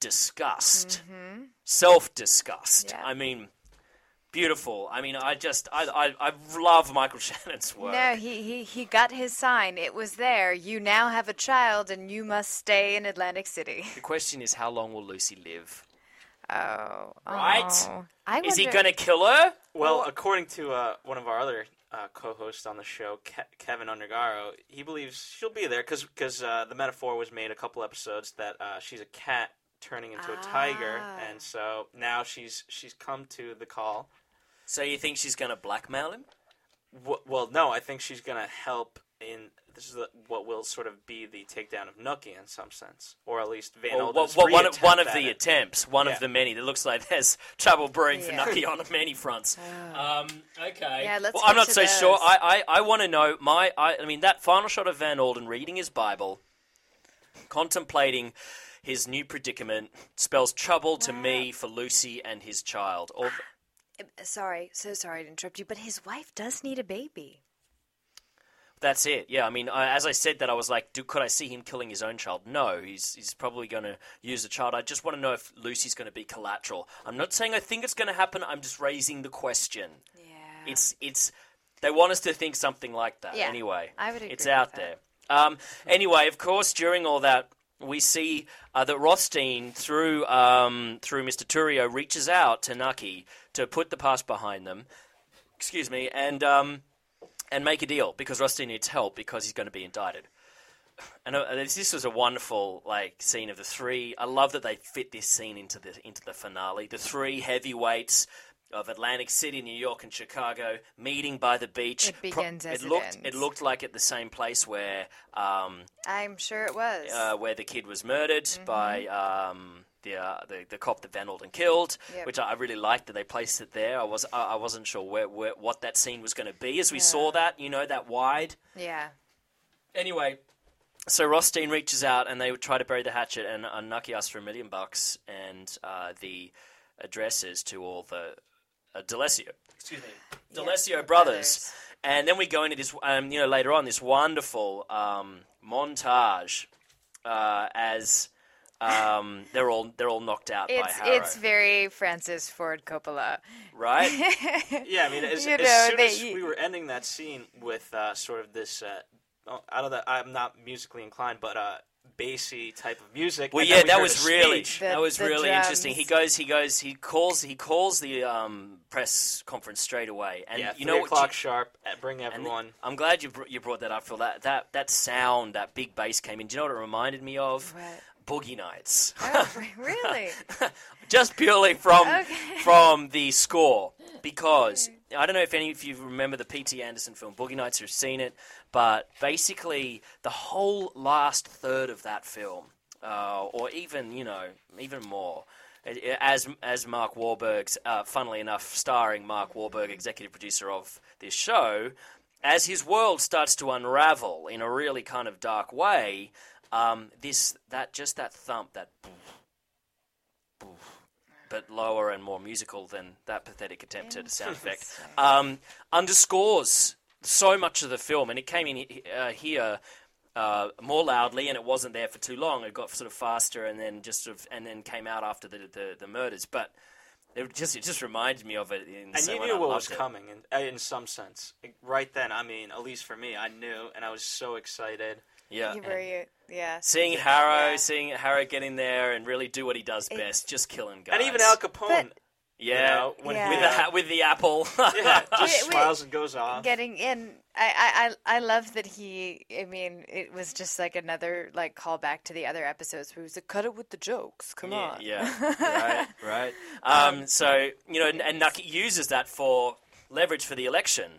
disgust, self disgust. Yeah. I mean, beautiful. I mean, I just I, I I love Michael [LAUGHS] Shannon's work. no, he, he he got his sign. It was there. You now have a child, and you must stay in Atlantic City. The question is, how long will Lucy live? Oh, Right? oh. I Is he going to kill her? Well, according to uh, one of our other uh, co-hosts on the show, Ke- Kevin Undergaro, he believes she'll be there because uh, the metaphor was made a couple episodes that uh, she's a cat turning into a tiger, Ah. and so now she's she's come to the call. So you think she's going to blackmail him? W- well, no, I think she's gonna help in this is the, what will sort of be the takedown of Nucky in some sense, or at least Van Or Olden's what, what, one, of- one of the it. attempts, one Yeah. of the many. It looks like there's trouble brewing for Yeah. Nucky on many fronts. um, okay. Yeah, let's well, I'm not to so sure. I, I, I want to know my. I, I mean, that final shot of Van Alden reading his Bible, contemplating his new predicament, spells trouble to me for Lucy and his child. Or Sorry, so sorry to interrupt you, but his wife does need a baby. That's it. Yeah, I mean, I, as I said that, I was like, do, could I see him killing his own child? No, he's he's probably going to use the child. I just want to know if Lucy's going to be collateral. I'm not saying I think it's going to happen. I'm just raising the question. Yeah. It's it's they want us to think something like that. Yeah, anyway, I would agree It's out there. Um, anyway, of course, during all that, we see uh, that Rothstein, through um, through Mr. Torrio, reaches out to Nucky to put the past behind them. Excuse me, and um, and make a deal because Rothstein needs help because he's going to be indicted. And uh, this this was a wonderful like scene of the three. I love that they fit this scene into the into the finale. The three heavyweights of Atlantic City, New York, and Chicago meeting by the beach. It begins as it it looked. ends. It looked like at the same place where um, I'm sure it was. uh, where the kid was murdered by um, the, uh, the the cop that Van Alden killed, Yep. which I I really liked that they placed it there. I was I I wasn't sure where, where what that scene was going to be as we saw that you know that wide. yeah. Anyway, so Rothstein reaches out and they try to bury the hatchet, and uh, Nucky asks for a million bucks and uh, the addresses to all the uh, D'Alessio, excuse me, D'Alessio brothers. brothers. And then we go into this, um, you know, later on this wonderful um, montage uh, as um, [LAUGHS] they're all they're all knocked out by It's Harrow, it's very Francis Ford Coppola. right? [LAUGHS] Yeah, I mean, as, You as know, soon they- as we were ending that scene with uh, sort of this, uh, out of the, I'm not musically inclined, but uh, bassy type of music. Well, and yeah, we that was really. The- that was the really interesting. He goes, he goes, he calls, he calls the um, press conference straight away, and yeah, you know what? o'clock sharp. uh, Bring and everyone. I'm glad you br- you brought that up, Phil. That that that sound, that big bass came in. Do you know what it reminded me of? What? Boogie Nights. Oh, [LAUGHS] really? Just purely from Okay. from the score, because I don't know if any of you remember the P.T. Anderson film Boogie Nights or have seen it, but basically the whole last third of that film, uh, or even you know even more. As as Mark Wahlberg's, uh, funnily enough, starring Mark Wahlberg, executive producer of this show, as his world starts to unravel in a really kind of dark way, um, this that just that thump, that but lower and more musical than that pathetic attempt at a sound effect, um, underscores so much of the film. And it came in uh, here uh, more loudly, and it wasn't there for too long. It got sort of faster, and then just sort of, and then came out after the the, the murders. But it just it just reminded me of it. In And you knew what was it. coming, in, uh, in some sense. Right then, I mean, at least for me, I knew, and I was so excited. Yeah. You were, you, yeah. Seeing Harrow, Yeah. seeing Harrow get in there and really do what he does best, just killing guys. And even Al Capone, But- you yeah, know, when Yeah. with the ha- with the apple. yeah, just [LAUGHS] Wait, wait. smiles and goes off. Getting in, I, I, I I love that he. I mean, it was just like another like callback to the other episodes where he was like, "Cut it with the jokes, come yeah, on." yeah, [LAUGHS] right, right. [LAUGHS] Um, so you know, and, and Nucky uses that for leverage for the election,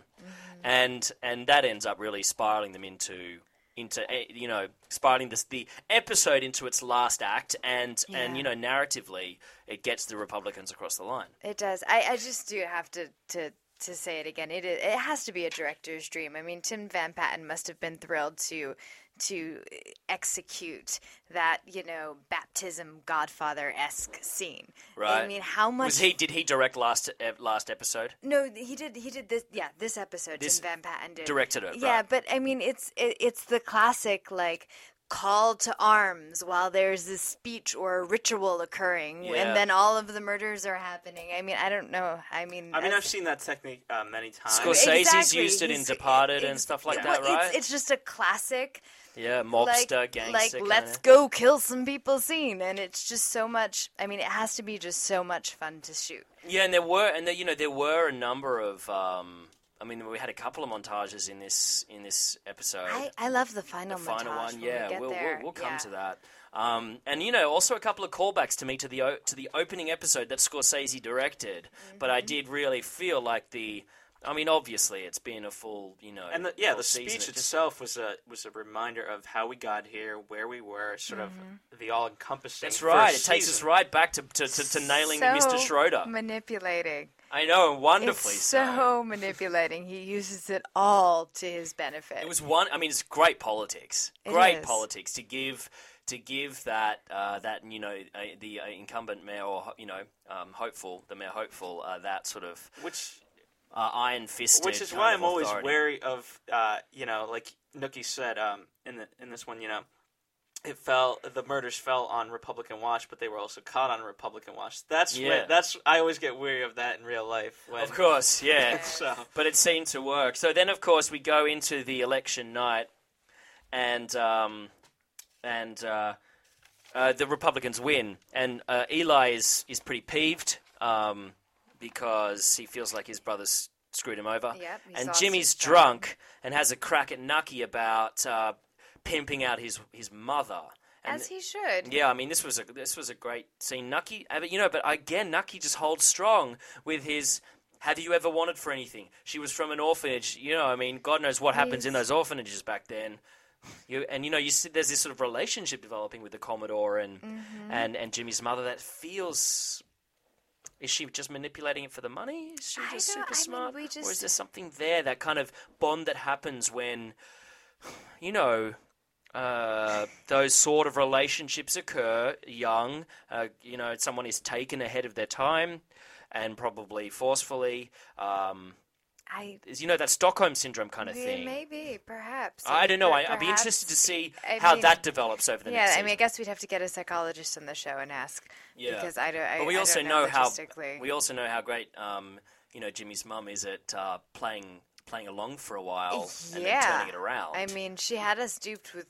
and and that ends up really spiraling them into into eh, you know spiraling this the episode into its last act, and and you know narratively it gets the Republicans across the line. It does. I, I just do have to to to say it again. It it has to be a director's dream. I mean, Tim Van Patten must have been thrilled to to eh, execute that you know baptism Godfather esque scene. Right. I mean, how much Was he? Did he direct last e- last episode? No, he did. He did this. Yeah, this episode. This- Van Patten did. directed it, Yeah, right. but I mean, it's it, it's the classic like call to arms while there's this speech or a ritual occurring, Yeah. and then all of the murders are happening. I mean, I don't know. I mean, I mean, I've seen that technique uh, many times. Scorsese- Scorsese's Exactly. used it in He's- Departed and stuff like well, that, right? It's, it's just a classic Yeah, like, mobster, gangster. like kinda. let's go kill some people scene, and it's just so much. I mean, it has to be just so much fun to shoot. Yeah, and there were, and there, you know, there were a number of. Um, I mean, we had a couple of montages in this in this episode. I, I love the final the final montage one, when yeah, we get we'll, there. we'll we'll come yeah. to that. Um, and you know, also a couple of callbacks to me to the o- to the opening episode that Scorsese directed. But Mm-hmm. I did really feel like the. I mean, obviously, it's been a full, you know, And the, yeah, the season. speech It just- itself was a was a reminder of how we got here, where we were, sort of the all encompassing. That's right. It first takes us right back to to, to, to nailing so Mr. Schroeder. Manipulating. I know, wonderfully It's so manipulating. He uses it all to his benefit. It was one. I mean, it's great politics. It Great is. politics to give to give that uh, that you know uh, the uh, incumbent mayor or you know um, hopeful the mayor hopeful uh, that sort of which uh, iron fisted. which is why I'm always wary of uh, you know, like Nucky said um, in the in this one, you know, it fell the murders fell on Republican watch, but they were also caught on Republican watch. That's Yeah. when, that's I always get weary of that in real life. When, Of course, yeah. [LAUGHS] So but it seemed to work. So then, of course, we go into the election night, and um, and uh, uh, the Republicans win, and uh, Eli is is pretty peeved um, because he feels like his brother's screwed him over, Yep, and Jimmy's drunk and has a crack at Nucky about uh, pimping out his his mother. And As he should. yeah, I mean this was a this was a great scene. Nucky, uh, you know, but again, Nucky just holds strong with his. Have you ever wanted for anything? She was from an orphanage. You know, I mean, God knows what happens in those orphanages back then. You and you know, you see, there's this sort of relationship developing with the Commodore and Mm-hmm. and and Jimmy's mother that feels. Is she just manipulating it for the money? Is she just super I mean, smart, or is there something there that kind of bond that happens when, [SIGHS] you know, uh, those sort of relationships occur young. Uh, you know, someone is taken ahead of their time and probably forcefully. Um, I you know, that Stockholm syndrome kind of yeah, thing. maybe, perhaps. I don't know. I, I'd be interested to see I how mean- that develops over the Yeah, next I mean, I guess we'd have to get a psychologist on the show and ask. Yeah. Because I don't. I, but we also don't know, how we also know how great um, you know Jimmy's mum is at uh, playing playing along for a while and then turning it around. I mean, she had us duped with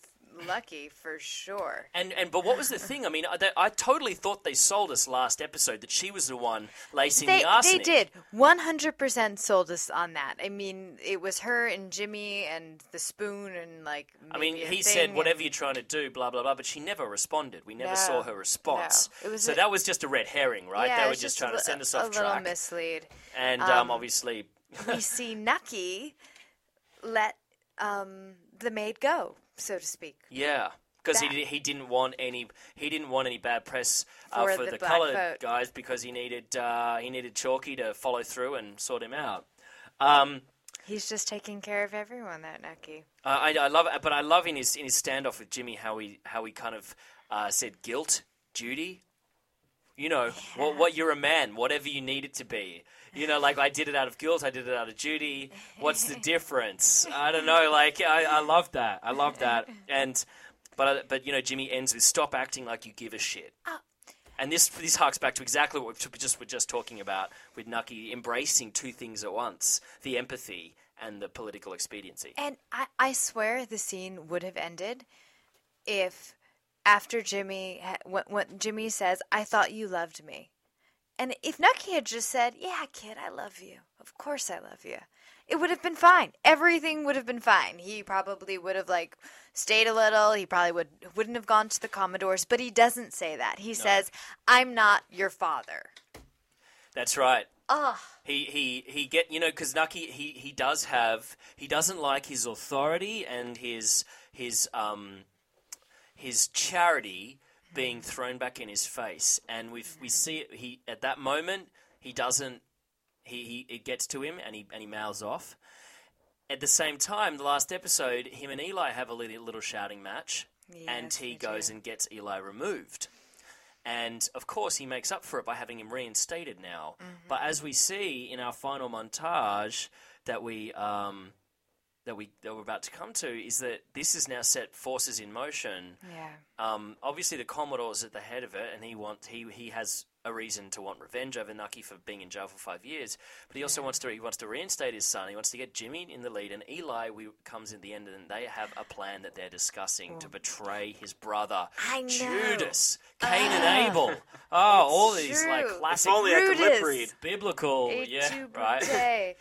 Lucky for sure. And and but what was the thing? I mean, I, they, I totally thought they sold us last episode that she was the one lacing They, the they arsenic. did 100% sold us on that. I mean, it was her and Jimmy and the spoon and like. I mean, a he said, "Whatever and- you're trying to do, blah blah blah," but she never responded. We never No, saw her response. no. It was so a- that was just a red herring, right? Yeah, they were just a trying to send us off a off little track. mislead. and um, um, obviously, we see Nucky let um, the maid go, so to speak. yeah. Because he, did, he didn't want any he didn't want any bad press uh, For for the the, coloured vote. guys because he needed uh, he needed Chalky to follow through and sort him out. Um, He's just taking care of everyone, that Nucky. Uh, I, I love it, but I love in his in his standoff with Jimmy how he how he kind of uh, said guilt, duty. You know, what what you're a man, whatever you need it to be. You know, like I did it out of guilt, I did it out of duty. What's the difference? I don't know. Like I, I love that. I love that. And but I- but you know, Jimmy ends with stop acting like you give a shit. Oh. And this this harks back to exactly what we just were just talking about with Nucky embracing two things at once: the empathy and the political expediency. And I, I swear the scene would have ended if after Jimmy, when, when Jimmy says, I thought you loved me. And if Nucky had just said, Yeah, kid, I love you. Of course I love you. It would have been fine. Everything would have been fine. He probably would have like stayed a little. He probably would wouldn't have gone to the Commodores, but he doesn't say that. He says, "I'm not your father." That's right. Ugh. He he he get you know because Nucky he he does have he doesn't like his authority and his his um his charity being thrown back in his face and we we see it he at that moment he doesn't he, he it gets to him and he and he mouths off. At the same time, the last episode, him and Eli have a little, little shouting match, and he goes and gets Eli removed. And of course, he makes up for it by having him reinstated now. Mm-hmm. But as we see in our final montage that we um, that we that we're about to come to, is that this has now set forces in motion. Yeah. Um, obviously, the Commodore's at the head of it, and he wants he he has a reason to want revenge over Nucky for being in jail for five years. But he also wants to he wants to reinstate his son. He wants to get Jimmy in the lead, and Eli we, comes in the end, and they have a plan that they're discussing to betray his brother I know. Judas, Cain and Abel. [LAUGHS] Oh, all these like true. If classic only I could lip read. biblical, Et yeah, right.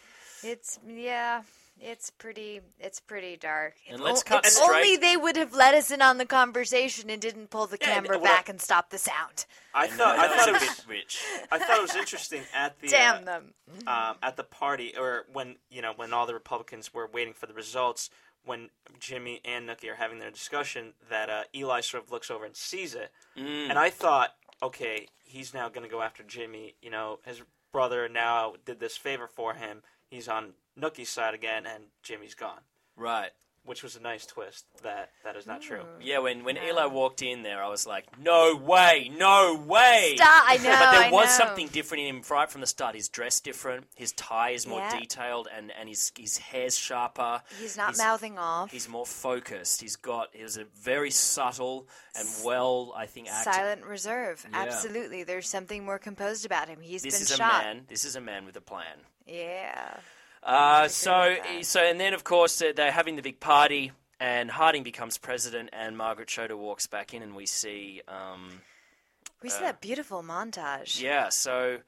It's yeah. It's pretty. It's pretty dark. And If let's o- cut if straight- only they would have let us in on the conversation and didn't pull the Yeah, camera well, back and stop the sound. I thought I thought it was a bit rich. I thought it was interesting at the Damn uh, them. um, at the party or when you know when all the Republicans were waiting for the results when Jimmy and Nucky are having their discussion that uh, Eli sort of looks over and sees it Mm. and I thought okay he's now going to go after Jimmy you know his brother now did this favor for him he's on Nucky's side again and Jimmy's gone Right. which was a nice twist that that is not true Yeah, when, when Eli walked in there, I was like, no way, no way. Stop! I know. But there I was know. something different in him right from the start. His dress different, his tie is more Yeah. detailed, and, and his his hair's sharper. He's not mouthing off. He's more focused. He's got he was a very subtle and well, I think, acted. Silent reserve. Yeah. Absolutely. There's something more composed about him. He's This been is a shot. man. This is a man with a plan. Yeah. Uh, so, so, and then of course they're, they're having the big party, and Harding becomes president, and Margaret Schroeder walks back in, and we see, um, We see that beautiful montage. yeah, so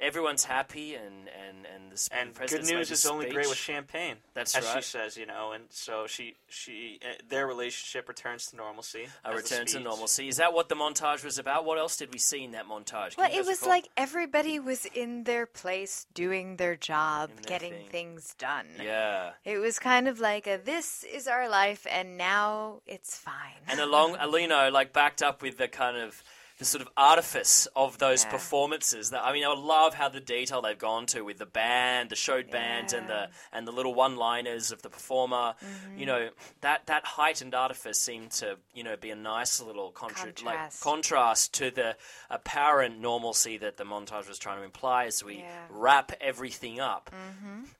everyone's happy, and and and the and good news is only great with champagne. That's as she says, you know, and so she she uh, their relationship returns to normalcy. A return to normalcy. Is that what the montage was about? What else did we see in that montage? Can Well, it was recall? like everybody was in their place doing their job, their getting thing. things done. yeah. It was kind of like a this is our life and now it's fine. and along [LAUGHS] you know like backed up with the kind of the sort of artifice of those Yeah. performances that I mean I love how the detail they've gone to with the band the showed band and the and the little one liners of the performer Mm-hmm. you know that that heightened artifice seemed to you know be a nice little contra- like Contrast. contrast to the apparent normalcy that the montage was trying to imply as we Yeah. Mm-hmm. wrap everything up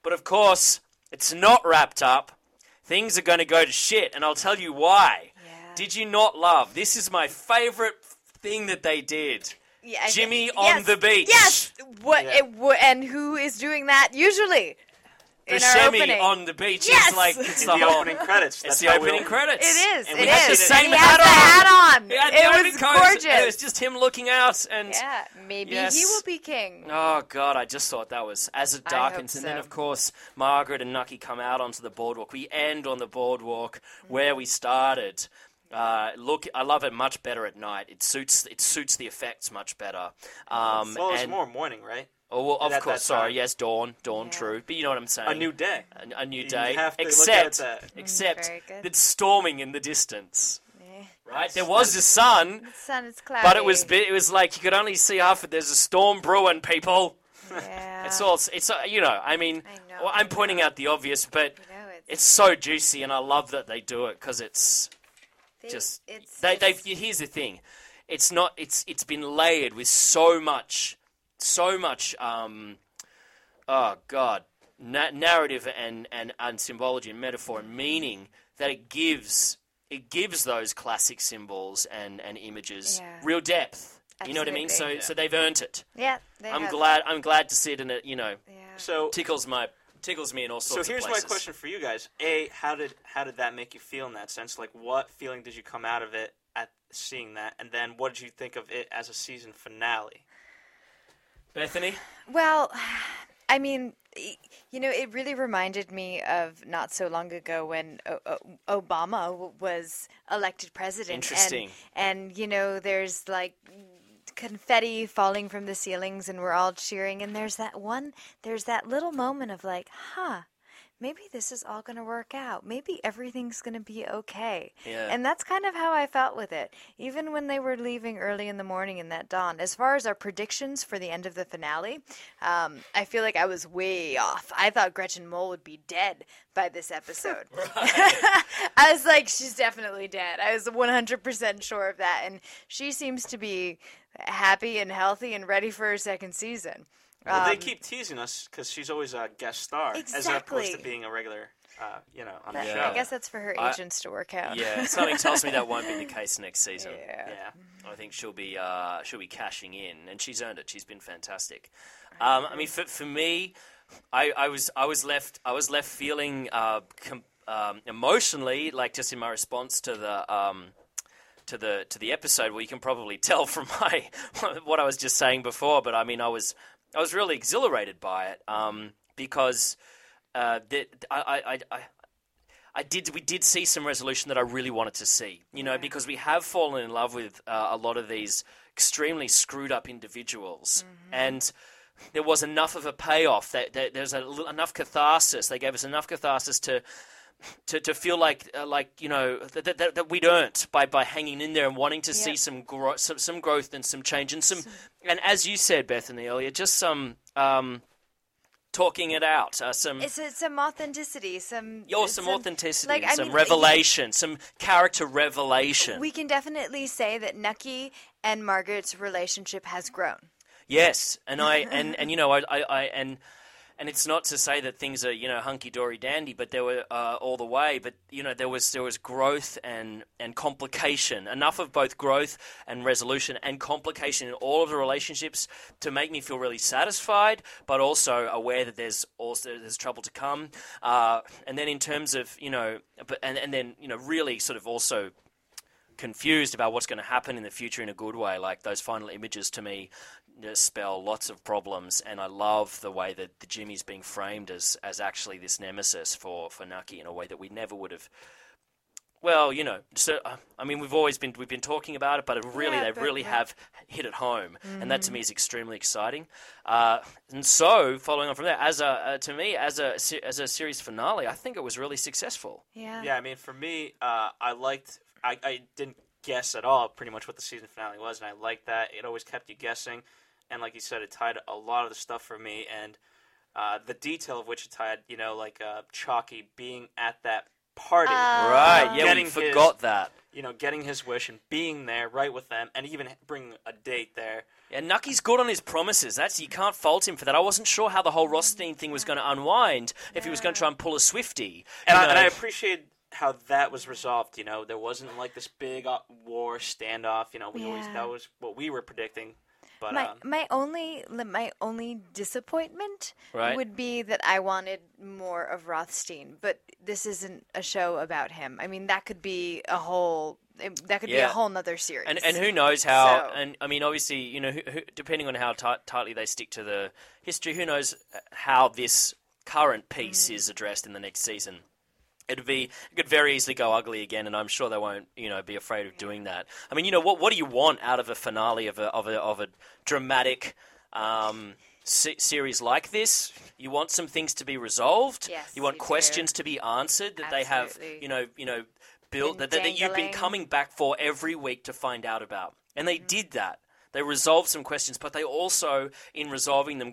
but of course it's not wrapped up things are going to go to shit and I'll tell you why did you not love? This is my favorite thing that they did. Yeah, I- Jimmy on yes, the beach. Yes. What? Yeah. It, wha- and who is doing that usually? The in our on the beach Yes! is like it's the, the whole, opening credits. It's the opening credits. It is. And it we had is. the same and he hat has the on. hat on. He had it opening was gorgeous. and it was just him looking out and yeah. Maybe Yes. he will be king. Oh God! I just thought that was as it darkens, hope and then of course Margaret and Nucky come out onto the boardwalk. We end on the boardwalk where we started. Uh, look, I love it much better at night. It suits it suits the effects much better. Um, Well, it's and- more morning, right? Oh, well, of course. Sorry, yes, dawn, dawn, Yeah. true. But you know what I'm saying. A new day. a, a new You day. have to look except, at that. except very it's storming in the distance. Right, there was the sun, the sun is cloudy. but it was bi- it was like you could only see half. It. There's a storm brewing, people. Yeah. It's all. It's uh, you know. I mean, I know, well, I I'm pointing out the obvious, but You know, it's, it's so juicy, and I love that they do it because it's they- just it's, they. They. it's- Here's the thing, it's not. It's it's been layered with so much, so much. Um, oh God, na- narrative and, and and symbology and metaphor and meaning that it gives. It gives those classic symbols and, and images Yeah. real depth. You know what I mean? So Absolutely. so they've earned it. yeah. They I'm have- glad. I'm glad to see it in a you know Yeah. So tickles my tickles me in all sorts. So here's of my question for you guys: A, how did how did that make you feel in that sense? Like, what feeling did you come out of it at seeing that? And then, what did you think of it as a season finale? Bethany. Well, I mean, you know, it really reminded me of not so long ago when o- o- Obama w- was elected president. and- Interesting. And, you know, there's like confetti falling from the ceilings and we're all cheering and there's that one there's that little moment of like huh maybe this is all going to work out. Maybe everything's going to be okay. Yeah. And that's kind of how I felt with it. Even when they were leaving early in the morning in that dawn, as far as our predictions for the end of the finale, um, I feel like I was way off. I thought Gretchen Mol would be dead by this episode. [LAUGHS] [LAUGHS] I was like, she's definitely dead. I was 100% sure of that. And she seems to be happy and healthy and ready for her second season. Well, they Um, keep teasing us because she's always a guest star as opposed to being a regular, uh, you know, on the show. I guess that's for her I- agents to work out. Yeah, something tells me that won't be the [LAUGHS] case next season. Yeah. yeah. I think she'll be uh, she'll be cashing in, and she's earned it. She's been fantastic. Um, I mean, for, for me, I, I was I was left I was left feeling uh, com- um, emotionally like just in my response to the. Um, to the to the episode, well, you can probably [LAUGHS] tell from my what I was just saying before. But I mean, I was I was really exhilarated by it um, because uh, that I, I, I I did. We did see some resolution that I really wanted to see. You know, because we have fallen in love with uh, a lot of these extremely screwed up individuals, and there was enough of a payoff. That, that there's a, enough catharsis. They gave us enough catharsis to. To, to feel like uh, like you know that, that, that we'd earned by, by hanging in there and wanting to see some growth some, some growth and some change and some and as you said Bethany earlier just some um, talking it out uh, some It's, it's some authenticity, some Yo, some, authenticity, like, some mean, revelation, some character revelation. We can definitely say that Nucky and Margaret's relationship has grown. yes, and I and, [LAUGHS] and you know I, I, I and and it's not to say that things are you know hunky dory dandy, but there were uh, all the way. But you know there was there was growth and and complication, enough of both growth and resolution and complication in all of the relationships to make me feel really satisfied, but also aware that there's also there's trouble to come. Uh, and then in terms of you know, but and and then you know really sort of also confused about what's going to happen in the future in a good way. Like those final images to me spell lots of problems, and I love the way that the Jimmy's being framed as as actually this nemesis for for Nucky in a way that we never would have. Well, you know, so uh, I mean, we've always been we've been talking about it, but it really Yeah, they but really right. have hit it home, and that to me is extremely exciting. Uh, and so, following on from that, as a uh, to me as a as a series finale, I think it was really successful. Yeah. Yeah, I mean, for me, uh, I liked. I, I didn't guess at all pretty much what the season finale was, and I liked that. It always kept you guessing, and like you said, it tied a lot of the stuff for me, and uh, the detail of which it tied. You know, like uh, Chalky being at that party, Uh, Right? Yeah, Getting we his- forgot that. you know, getting his wish and being there right with them, and even bringing a date there. Yeah, Nucky's good on his promises. That's you can't fault him for that. I wasn't sure how the whole Rothstein thing was going to unwind if he was going to try and pull a Swifty. And, I, and? I appreciate how that was resolved. You know, there wasn't like this big uh, war standoff. You know, we always that was what we were predicting. But My um, my only my only disappointment Right. would be that I wanted more of Rothstein, but this isn't a show about him. I mean, that could be a whole that could be a whole nother series. and and who knows how? So- And I mean, obviously, you know, who, who, depending on how tight, tightly they stick to the history, who knows how this current piece is addressed in the next season. It'd be it could very easily go ugly again, and I'm sure they won't, you know, be afraid of doing that. I mean, you know, what what do you want out of a finale of a of a of a dramatic um, se- series like this? You want some things to be resolved. Yes, you want you do. questions to be answered that they have, you know, you know, built that, that, that you've been coming back for every week to find out about, and they did that. They resolved some questions, but they also, in resolving them,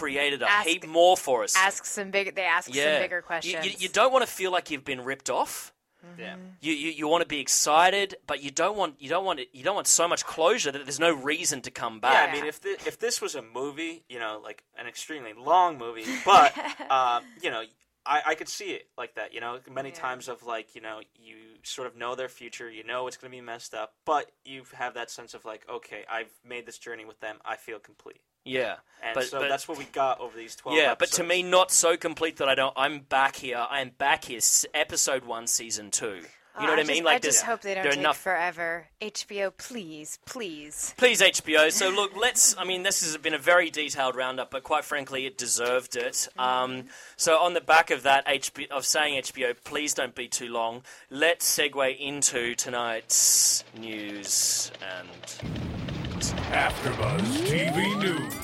created a Ask- heap more for us. ask some big they ask yeah, some bigger questions. You, you don't want to feel like you've been ripped off. yeah, You, you, you want to be excited, but you don't want you don't want it, you don't want so much closure that there's no reason to come back. yeah. I mean, if thi- if this was a movie, you know, like an extremely long movie, but [LAUGHS] uh, you know. I, I could see it like that, you know, many Yeah. times of like, you know, you sort of know their future, you know it's going to be messed up, but you have that sense of like, okay, I've made this journey with them, I feel complete. Yeah, And but, so but- that's what we got over these 12 yeah, but to me, not so complete that I don't. I'm back here. I am back here. Episode one, season two. You know Oh, what I, I mean? Just, like I just hope they don't there take enough forever. HBO, please, please. Please, HBO. So, look, let's. I mean, this has been a very detailed roundup, but quite frankly, it deserved it. Um, so, on the back of that, HBO, of saying HBO, please don't be too long. Let's segue into tonight's news and. AfterBuzz TV News.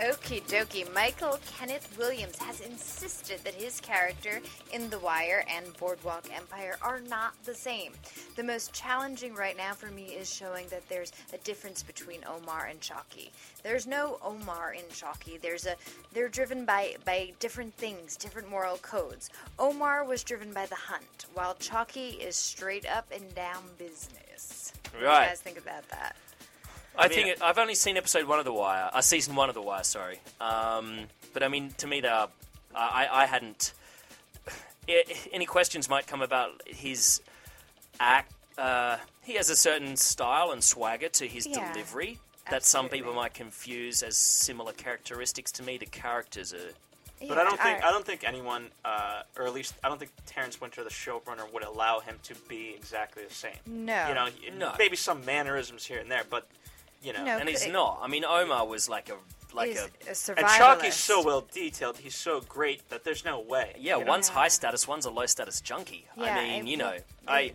Okie dokie. Michael Kenneth Williams has insisted that his character in The Wire and Boardwalk Empire are not the same. The most challenging right now for me is showing that there's a difference between Omar and Chalky. There's no Omar in Chalky. There's a they're driven by by different things, different moral codes. Omar was driven by the hunt, while Chalky is straight up and down business. What do Right. you guys think about that? I, mean- think it, I've only seen episode one of The Wire, uh, season one of The Wire. Sorry, um, but I mean, to me, they are. I, I hadn't. [SIGHS] I, any questions might come about his act. Uh, he has a certain style and swagger to his Yeah, delivery that some people might confuse as similar characteristics. To me, the characters are. But I don't think alright. I don't think anyone, uh, or at least I don't think Terrence Winter, the showrunner, would allow him to be exactly the same. No. You know, No. maybe some mannerisms here and there, but you know, No. And he's it- not. I mean, Omar was like a like a a and survivalist. Chalky's so well detailed. He's so great that there's no way. Yeah, you know? one's high status, one's a low status junkie. Yeah, I mean, it- you know, well, I,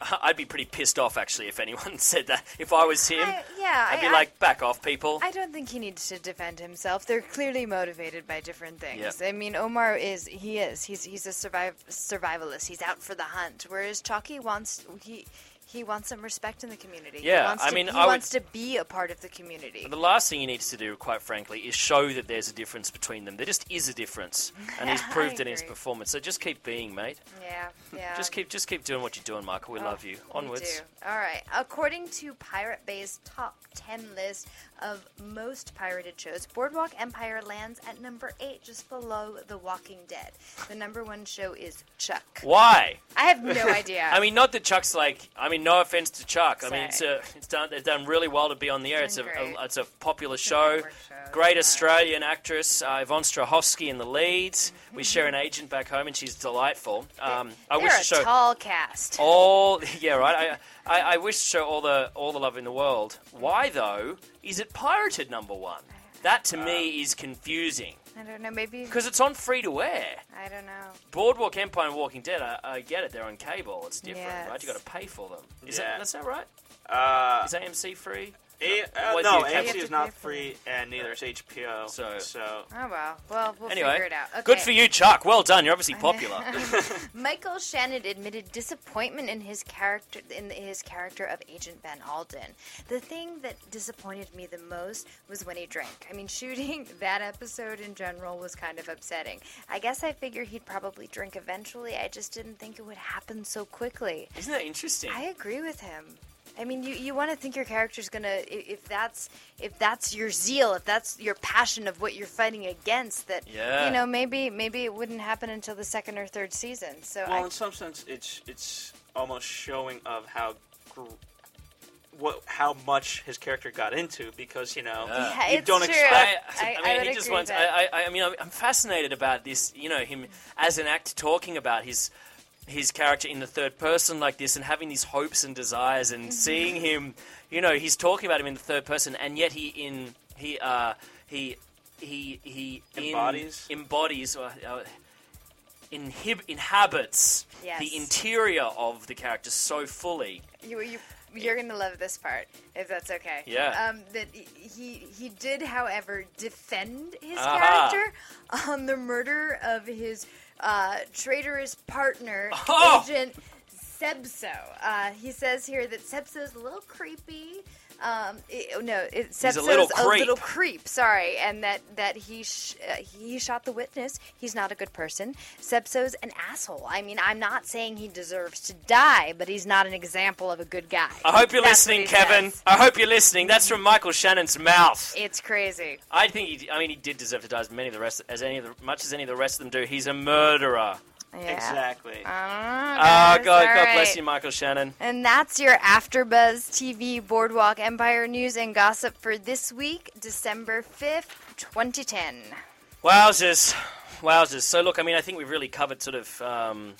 [LAUGHS] I'd be pretty pissed off actually if anyone [LAUGHS] said that. If I was him, I- yeah, I'd be I- like, back off, people. I don't think he needs to defend himself. They're clearly motivated by different things. Yeah. I mean, Omar is he is he's he's a surviv- survivalist. He's out for the hunt, whereas Chalky wants he he wants some respect in the community. Yeah, he wants I to, mean, he I would- wants to be a part of the community. the last thing he needs to do, quite frankly, is show that there's a difference between them. There just is a difference, [LAUGHS] and he's proved it in his performance. So just keep being, mate. Yeah, yeah. Just keep, just keep doing what you're doing, Michael. We Oh, love you. Onwards. All right. According to Pirate Bay's top 10 list of most pirated shows, Boardwalk Empire lands at number 8, just below The Walking Dead. The number one show is Chuck. Why? I have no [LAUGHS] idea. I mean, not that Chuck's like. I mean, no offense to Chuck. I mean, it's a, it's done. They've done really well to be on the air. It's a, a, it's a popular a show. Great. Australian actress, uh, Yvonne Strahovski in the leads. We share an agent back home, and she's delightful. Um, I They're wish a to show tall cast. all. [LAUGHS] Yeah, right. I, I, I wish to show all the all the love in the world. Why though? Is it pirated number one? That to me is confusing I don't know. Maybe. because it's on free to air. I don't know. Boardwalk Empire and Walking Dead, I, I get it. They're on cable. It's different, Yeah, right? You got to pay for them. Is Yeah. that that's that right? Uh, Is AMC free? A- uh, no, do you have AMC is not free, and neither is HBO. So- so Oh well. Well, we'll Anyway, figure it out. Okay. good for you, Chuck. Well done. You're obviously [LAUGHS] popular. [LAUGHS] Michael Shannon admitted disappointment in his character in his character of Agent Van Alden. The thing that disappointed me the most was when he drank. I mean, [LAUGHS] shooting that episode in general was kind of upsetting. I guess I figured he'd probably drink eventually. I just didn't think it would happen so quickly. Isn't that interesting? I agree with him. I mean, you, you want to think your character's gonna if that's if that's your zeal, if that's your passion of what you're fighting against, that Yeah. you know maybe maybe it wouldn't happen until the second or third season. So well, I, in some sense, it's it's almost showing of how gr- what how much his character got into because you know Yeah. Yeah, you don't true. expect. I, I- I I mean, would he just agree wants. I, I, I mean, I'm, I'm fascinated about this. You know, him as an actor talking about his his character in the third person like this, and having these hopes and desires, and Mm-hmm. seeing him. You know, he's talking about him in the third person, and yet he in he uh he he he in- Embodies? embodies or. Uh, inhib- inhabits Yes. the interior of the character so fully. you, you you're gonna love this part if that's okay. Yeah. Um, that he he did, however, defend his Aha. character on the murder of his uh, traitorous partner, [LAUGHS] Oh! Agent Sebso. Uh, he says here that Sebso's a little creepy. Um, it, oh, no, it, Sebso's a little a little creep. Sorry, and that that he sh- uh, he shot the witness. He's not a good person. Sebso's an asshole. I mean, I'm not saying he deserves to die, but he's not an example of a good guy. I hope you're That's listening, Kevin. says. I hope you're listening. That's from Michael Shannon's mouth. It's crazy. I think he. I mean, he did deserve to die as many of the rest, as any of the, much as any of the rest of them do. He's a murderer. Yeah. Exactly. Ah, Oh, God, God bless you, Michael Shannon. And that's your AfterBuzz TV Boardwalk Empire news and gossip for this week, December 5th, 2010. Wowzers, wowzers. So look, I mean, I think we've really covered sort of um,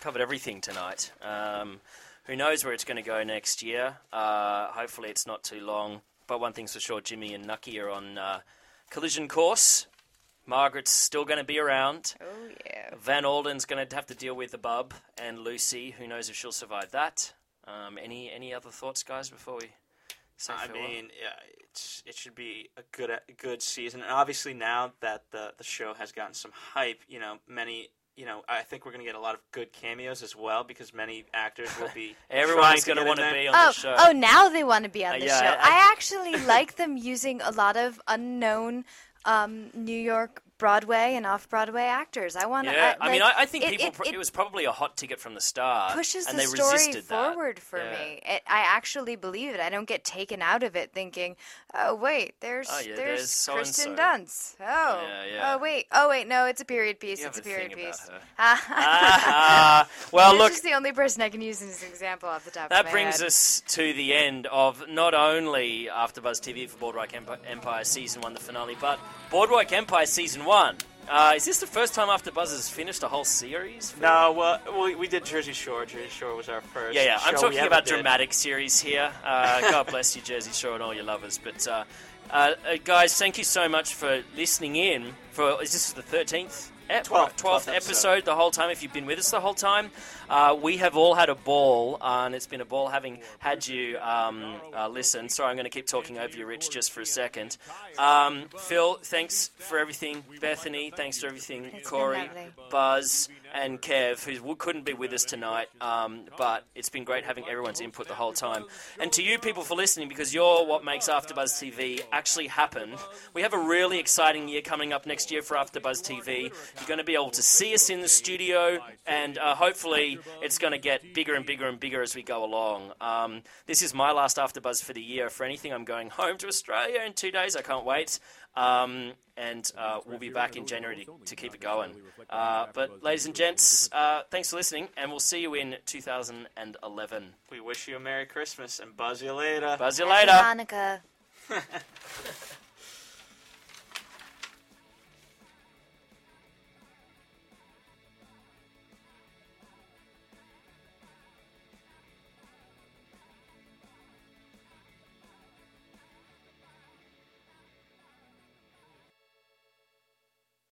covered everything tonight. Um, who knows where it's going to go next year? Uh, hopefully, it's not too long. But one thing's for sure, Jimmy and Nucky are on uh, collision course. Margaret's still going to be around. Oh, yeah. Van Alden's going to have to deal with the bub and Lucy. Who knows if she'll survive that? Um, any any other thoughts, guys, before we say I farewell? mean, yeah, it's, it should be a good a good season. And obviously now that the the show has gotten some hype, you know, many you know, I think we're going to get a lot of good cameos as well because many actors will be. [LAUGHS] Everyone's going to want to be on Oh, the show. oh! Now they want to be on Uh, the yeah, show. I- I, actually [LAUGHS] like them using a lot of unknown um, New York Broadway and off-Broadway actors. I want to. Yeah, I, mean, like, I, I think it, people. it, pro- it it was probably a hot ticket from the start, pushes and the they story resisted that. forward for Yeah. me. I actually believe it. I don't get taken out of it thinking, "Oh wait, there's Oh, yeah, there's, there's Kristen so-and-so." Dunst. Oh, Yeah, yeah. oh wait, oh wait, no, it's a period piece. You it's a period piece. Ah, [LAUGHS] well, look, the only person I can use as an example off the top of That brings head. us to the end of not only AfterBuzz TV for Boardwalk Empire Season 1, the finale, but Boardwalk Empire Season 1. Uh, is this the first time AfterBuzz has finished a whole series? No, well, we, we did Jersey Shore. Jersey Shore was our first. Yeah, yeah. I'm talking about did. dramatic series here. Uh, God bless you, Jersey Shore, and all your lovers. But uh, uh, uh, guys, thank you so much for listening in. For is this the 13th? Ep- 12th 12th episode. episode the whole time if you've been with us the whole time. Uh, we have all had a ball uh, and it's been a ball having had you um, uh, listen. Sorry i'm going to keep talking over you rich just for a second. Um, phil thanks for everything. Bethany thanks for everything. Corey. Buzz and Kev, who couldn't be with us tonight, um, but it's been great having everyone's input the whole time. And to you people for listening, because you're what makes AfterBuzz TV actually happen. We have a really exciting year coming up next year for AfterBuzz TV. You're going to be able to see us in the studio, and uh, hopefully it's going to get bigger and bigger and bigger as we go along. Um, this is my last AfterBuzz for the year. For anything, I'm going home to Australia in two days. I can't wait. Um, and uh, we'll be back in January to, to keep it going. Uh, but, ladies and gents, uh, thanks for listening, and we'll see you in 2011. We wish you a Merry Christmas and buzz you later. Buzz you Happy later. Hanukkah. [LAUGHS]